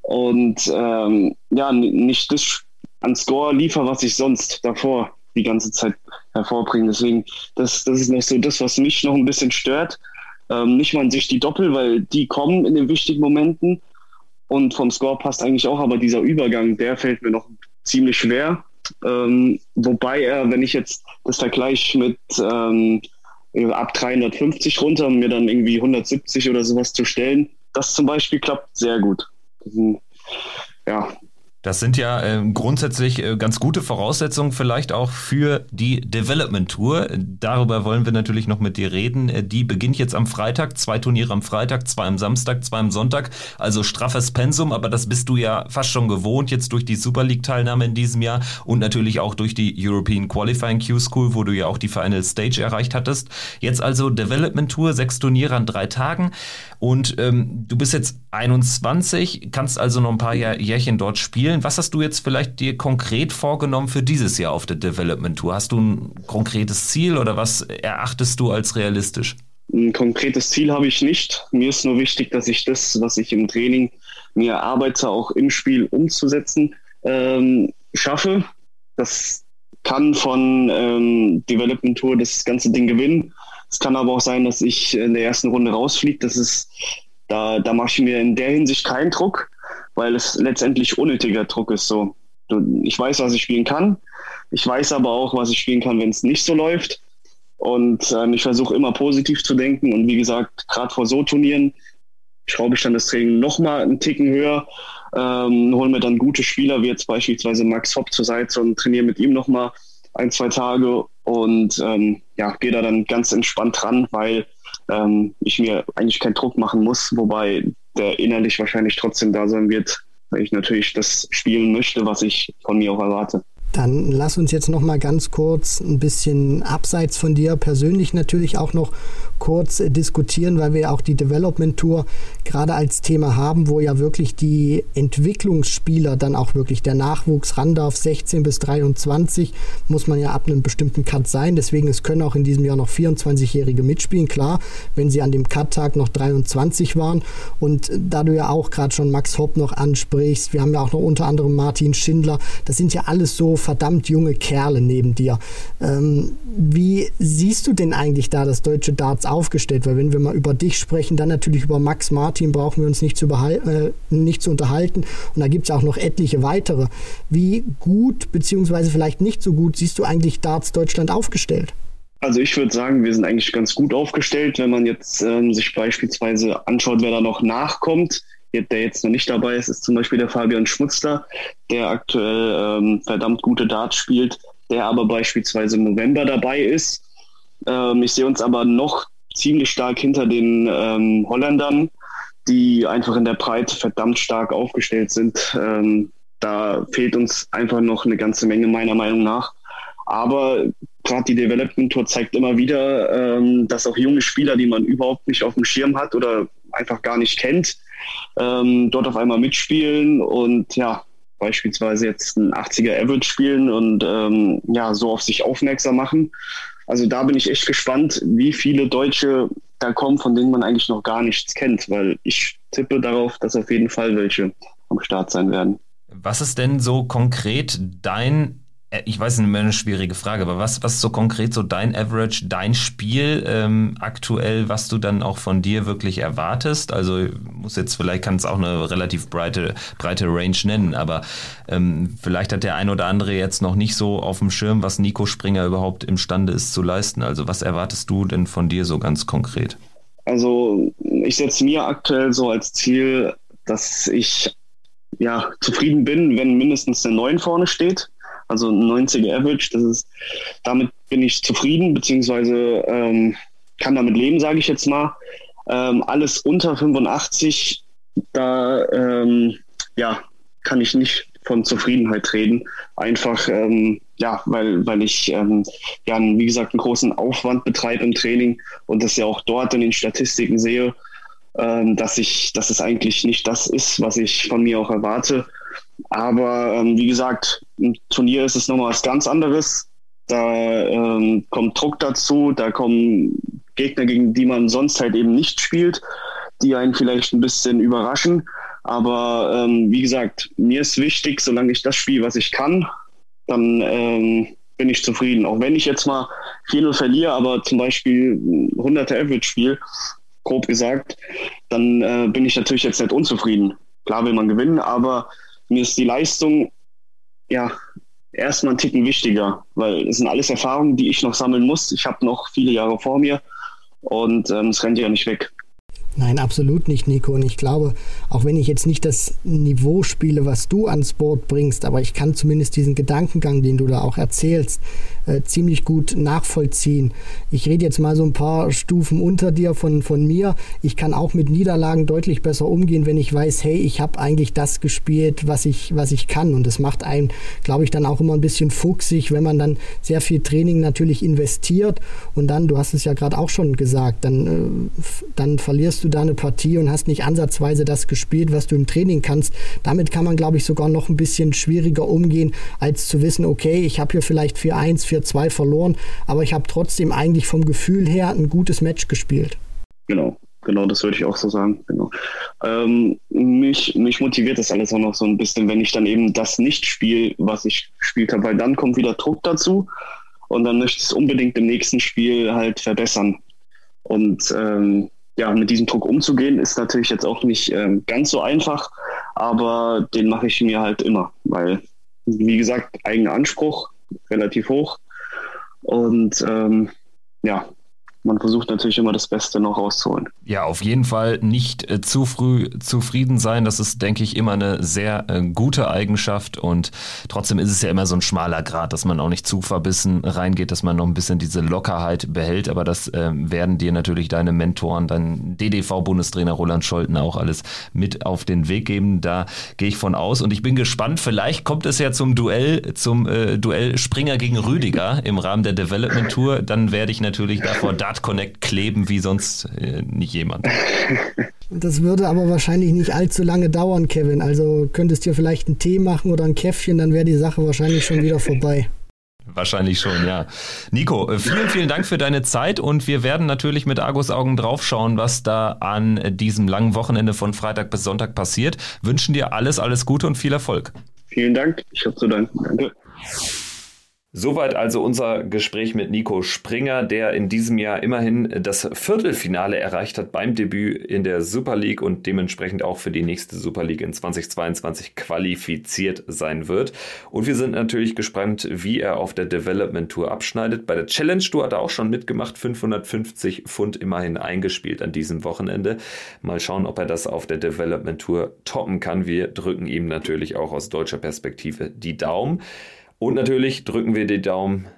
und ähm, ja, nicht das an Score liefer, was ich sonst davor die ganze Zeit hervorbringe. Deswegen, das, das ist noch so das, was mich noch ein bisschen stört. Ähm, nicht mal an sich die Doppel, weil die kommen in den wichtigen Momenten und vom Score passt eigentlich auch, aber dieser Übergang, der fällt mir noch ziemlich schwer. Ähm, wobei er, wenn ich jetzt das vergleiche mit ähm, ab 350 runter, mir dann irgendwie 170 oder sowas zu stellen, das zum Beispiel klappt sehr gut. ja, das sind ja äh, grundsätzlich äh, ganz gute Voraussetzungen vielleicht auch für die Development Tour. Darüber wollen wir natürlich noch mit dir reden. Äh, die beginnt jetzt am Freitag, zwei Turniere am Freitag, zwei am Samstag, zwei am Sonntag. Also straffes Pensum, aber das bist du ja fast schon gewohnt jetzt durch die Super League Teilnahme in diesem Jahr und natürlich auch durch die European Qualifying Q School, wo du ja auch die Final Stage erreicht hattest. Jetzt also Development Tour, sechs Turniere an drei Tagen. Und ähm, du bist jetzt 21, kannst also noch ein paar Jahr, Jährchen dort spielen. Was hast du jetzt vielleicht dir konkret vorgenommen für dieses Jahr auf der Development Tour? Hast du ein konkretes Ziel oder was erachtest du als realistisch? Ein konkretes Ziel habe ich nicht. Mir ist nur wichtig, dass ich das, was ich im Training mir erarbeite, auch im Spiel umzusetzen, ähm, schaffe. Das kann von ähm, Development Tour das ganze Ding gewinnen es kann aber auch sein, dass ich in der ersten Runde rausfliege. Das ist, da, da mache ich mir in der Hinsicht keinen Druck, weil es letztendlich unnötiger Druck ist. So, ich weiß, was ich spielen kann. Ich weiß aber auch, was ich spielen kann, wenn es nicht so läuft. Und ähm, ich versuche immer positiv zu denken. Und wie gesagt, gerade vor so Turnieren schraube ich dann das Training nochmal einen Ticken höher, ähm, hole mir dann gute Spieler, wie jetzt beispielsweise Max Hopp zur Seite und trainiere mit ihm nochmal ein, zwei Tage und ähm, ja, gehe da dann ganz entspannt ran, weil ähm, ich mir eigentlich keinen Druck machen muss, wobei der innerlich wahrscheinlich trotzdem da sein wird, weil ich natürlich das spielen möchte, was ich von mir auch erwarte. Dann lass uns jetzt noch mal ganz kurz ein bisschen abseits von dir persönlich natürlich auch noch kurz diskutieren, weil wir ja auch die Development Tour gerade als Thema haben, wo ja wirklich die Entwicklungsspieler dann auch wirklich der Nachwuchs ran darf. 16 bis 23 muss man ja ab einem bestimmten Cut sein. Deswegen es können auch in diesem Jahr noch 24-Jährige mitspielen. Klar, wenn sie an dem Cut-Tag noch 23 waren. Und da du ja auch gerade schon Max Hopp noch ansprichst, wir haben ja auch noch unter anderem Martin Schindler. Das sind ja alles so verdammt junge Kerle neben dir. Ähm, wie siehst du denn eigentlich da das deutsche Darts aufgestellt? Weil wenn wir mal über dich sprechen, dann natürlich über Max Martin brauchen wir uns nicht zu, äh, nicht zu unterhalten. Und da gibt es auch noch etliche weitere. Wie gut beziehungsweise vielleicht nicht so gut siehst du eigentlich Darts Deutschland aufgestellt? Also ich würde sagen, wir sind eigentlich ganz gut aufgestellt, wenn man jetzt ähm, sich beispielsweise anschaut, wer da noch nachkommt der jetzt noch nicht dabei ist, ist zum Beispiel der Fabian Schmutzler, der aktuell ähm, verdammt gute Darts spielt, der aber beispielsweise im November dabei ist. Ähm, ich sehe uns aber noch ziemlich stark hinter den ähm, Holländern, die einfach in der Breite verdammt stark aufgestellt sind. Ähm, da fehlt uns einfach noch eine ganze Menge meiner Meinung nach. Aber gerade die Development Tour zeigt immer wieder, ähm, dass auch junge Spieler, die man überhaupt nicht auf dem Schirm hat oder einfach gar nicht kennt, ähm, dort auf einmal mitspielen und ja, beispielsweise jetzt ein 80er Average spielen und ähm, ja, so auf sich aufmerksam machen. Also da bin ich echt gespannt, wie viele Deutsche da kommen, von denen man eigentlich noch gar nichts kennt, weil ich tippe darauf, dass auf jeden Fall welche am Start sein werden. Was ist denn so konkret dein ich weiß mehr eine schwierige Frage, aber was, was so konkret so dein Average, dein Spiel ähm, aktuell, was du dann auch von dir wirklich erwartest? Also muss jetzt, vielleicht kann es auch eine relativ breite, breite Range nennen, aber ähm, vielleicht hat der ein oder andere jetzt noch nicht so auf dem Schirm, was Nico Springer überhaupt imstande ist zu leisten. Also was erwartest du denn von dir so ganz konkret? Also ich setze mir aktuell so als Ziel, dass ich ja zufrieden bin, wenn mindestens eine 9 vorne steht also 90er Average. Das ist, damit bin ich zufrieden, beziehungsweise ähm, kann damit leben, sage ich jetzt mal. Ähm, alles unter 85, da ähm, ja, kann ich nicht von Zufriedenheit reden. Einfach, ähm, ja, weil, weil ich ähm, ja, wie gesagt, einen großen Aufwand betreibe im Training und das ja auch dort in den Statistiken sehe, ähm, dass ich, dass es eigentlich nicht das ist, was ich von mir auch erwarte. Aber ähm, wie gesagt, im Turnier ist es nochmal was ganz anderes. Da ähm, kommt Druck dazu, da kommen Gegner, gegen die man sonst halt eben nicht spielt, die einen vielleicht ein bisschen überraschen. Aber ähm, wie gesagt, mir ist wichtig, solange ich das spiele, was ich kann, dann ähm, bin ich zufrieden. Auch wenn ich jetzt mal 4-0 verliere, aber zum Beispiel 100er Average spiele, grob gesagt, dann äh, bin ich natürlich jetzt nicht unzufrieden. Klar will man gewinnen, aber mir ist die Leistung ja erstmal ein Ticken wichtiger, weil es sind alles Erfahrungen, die ich noch sammeln muss. Ich habe noch viele Jahre vor mir und ähm, es rennt ja nicht weg. Nein, absolut nicht, Nico. Und ich glaube, auch wenn ich jetzt nicht das Niveau spiele, was du ans Board bringst, aber ich kann zumindest diesen Gedankengang, den du da auch erzählst, äh, ziemlich gut nachvollziehen. Ich rede jetzt mal so ein paar Stufen unter dir von, von mir. Ich kann auch mit Niederlagen deutlich besser umgehen, wenn ich weiß, hey, ich habe eigentlich das gespielt, was ich, was ich kann. Und das macht einen, glaube ich, dann auch immer ein bisschen fuchsig, wenn man dann sehr viel Training natürlich investiert und dann, du hast es ja gerade auch schon gesagt, dann, äh, dann verlierst du da eine Partie und hast nicht ansatzweise das gespielt, was du im Training kannst. Damit kann man, glaube ich, sogar noch ein bisschen schwieriger umgehen, als zu wissen, okay, ich habe hier vielleicht 4-1, 4-2 verloren, aber ich habe trotzdem eigentlich vom Gefühl her ein gutes Match gespielt. Genau, genau, das würde ich auch so sagen. Genau. Ähm, mich, mich motiviert das alles auch noch so ein bisschen, wenn ich dann eben das nicht spiele, was ich gespielt habe, weil dann kommt wieder Druck dazu und dann möchte ich es unbedingt im nächsten Spiel halt verbessern. Und ähm, ja, mit diesem Druck umzugehen, ist natürlich jetzt auch nicht ähm, ganz so einfach, aber den mache ich mir halt immer, weil, wie gesagt, eigener Anspruch, relativ hoch. Und ähm, ja, man versucht natürlich immer das Beste noch rauszuholen. Ja, auf jeden Fall nicht äh, zu früh zufrieden sein. Das ist, denke ich, immer eine sehr äh, gute Eigenschaft und trotzdem ist es ja immer so ein schmaler Grad, dass man auch nicht zu verbissen reingeht, dass man noch ein bisschen diese Lockerheit behält. Aber das äh, werden dir natürlich deine Mentoren, dein DDV-Bundestrainer Roland Scholten auch alles mit auf den Weg geben. Da gehe ich von aus und ich bin gespannt. Vielleicht kommt es ja zum Duell, zum äh, Duell Springer gegen Rüdiger im Rahmen der Development Tour. Dann werde ich natürlich davor Dart Connect kleben wie sonst äh, nicht jemand. Das würde aber wahrscheinlich nicht allzu lange dauern, Kevin. Also könntest du vielleicht einen Tee machen oder ein Käffchen, dann wäre die Sache wahrscheinlich schon wieder vorbei. Wahrscheinlich schon, ja. Nico, äh, vielen, vielen Dank für deine Zeit und wir werden natürlich mit Argus Augen draufschauen, was da an diesem langen Wochenende von Freitag bis Sonntag passiert. Wünschen dir alles, alles Gute und viel Erfolg. Vielen Dank. Ich habe zu danken. Danke. Soweit also unser Gespräch mit Nico Springer, der in diesem Jahr immerhin das Viertelfinale erreicht hat beim Debüt in der Super League und dementsprechend auch für die nächste Super League in 2022 qualifiziert sein wird. Und wir sind natürlich gespannt, wie er auf der Development Tour abschneidet. Bei der Challenge Tour hat er auch schon mitgemacht, 550 Pfund immerhin eingespielt an diesem Wochenende. Mal schauen, ob er das auf der Development Tour toppen kann. Wir drücken ihm natürlich auch aus deutscher Perspektive die Daumen. Und natürlich drücken wir die Daumen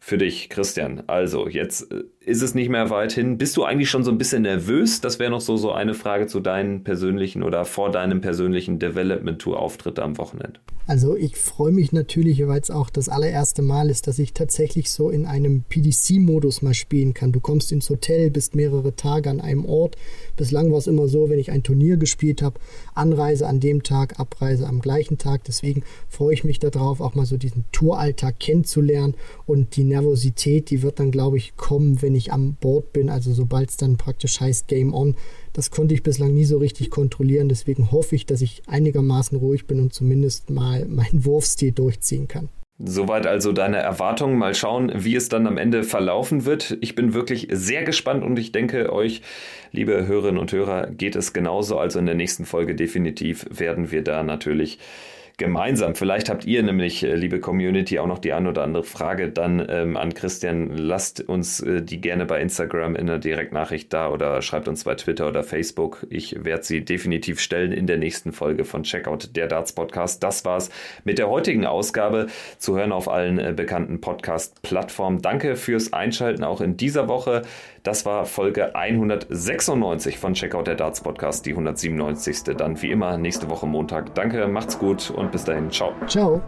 für dich, Christian. Also, jetzt äh, ist es nicht mehr weit hin. Bist du eigentlich schon so ein bisschen nervös? Das wäre noch so, so eine Frage zu deinen persönlichen oder vor deinem persönlichen Development Tour Auftritt am Wochenende. Also ich freue mich natürlich, weil es auch das allererste Mal ist, dass ich tatsächlich so in einem PDC-Modus mal spielen kann. Du kommst ins Hotel, bist mehrere Tage an einem Ort. Bislang war es immer so, wenn ich ein Turnier gespielt habe, Anreise an dem Tag, Abreise am gleichen Tag. Deswegen freue ich mich darauf, auch mal so diesen Touralltag kennenzulernen. Und die Nervosität, die wird dann, glaube ich, kommen, wenn ich an Bord bin. Also sobald es dann praktisch heißt Game On, das konnte ich bislang nie so richtig kontrollieren. Deswegen hoffe ich, dass ich einigermaßen ruhig bin und zumindest mal meinen Wurfstil durchziehen kann. Soweit also deine Erwartungen. Mal schauen, wie es dann am Ende verlaufen wird. Ich bin wirklich sehr gespannt und ich denke, euch, liebe Hörerinnen und Hörer, geht es genauso. Also in der nächsten Folge definitiv werden wir da natürlich gemeinsam. Vielleicht habt ihr nämlich, äh, liebe Community, auch noch die eine oder andere Frage dann ähm, an Christian. Lasst uns äh, die gerne bei Instagram in der Direktnachricht da oder schreibt uns bei Twitter oder Facebook. Ich werde sie definitiv stellen in der nächsten Folge von Checkout der Darts Podcast. Das war's mit der heutigen Ausgabe. Zu hören auf allen äh, bekannten Podcast-Plattformen. Danke fürs Einschalten auch in dieser Woche. Das war Folge 196 von Checkout der Darts Podcast, die 197. Dann wie immer nächste Woche Montag. Danke, macht's gut und bis dahin. Ciao. Ciao.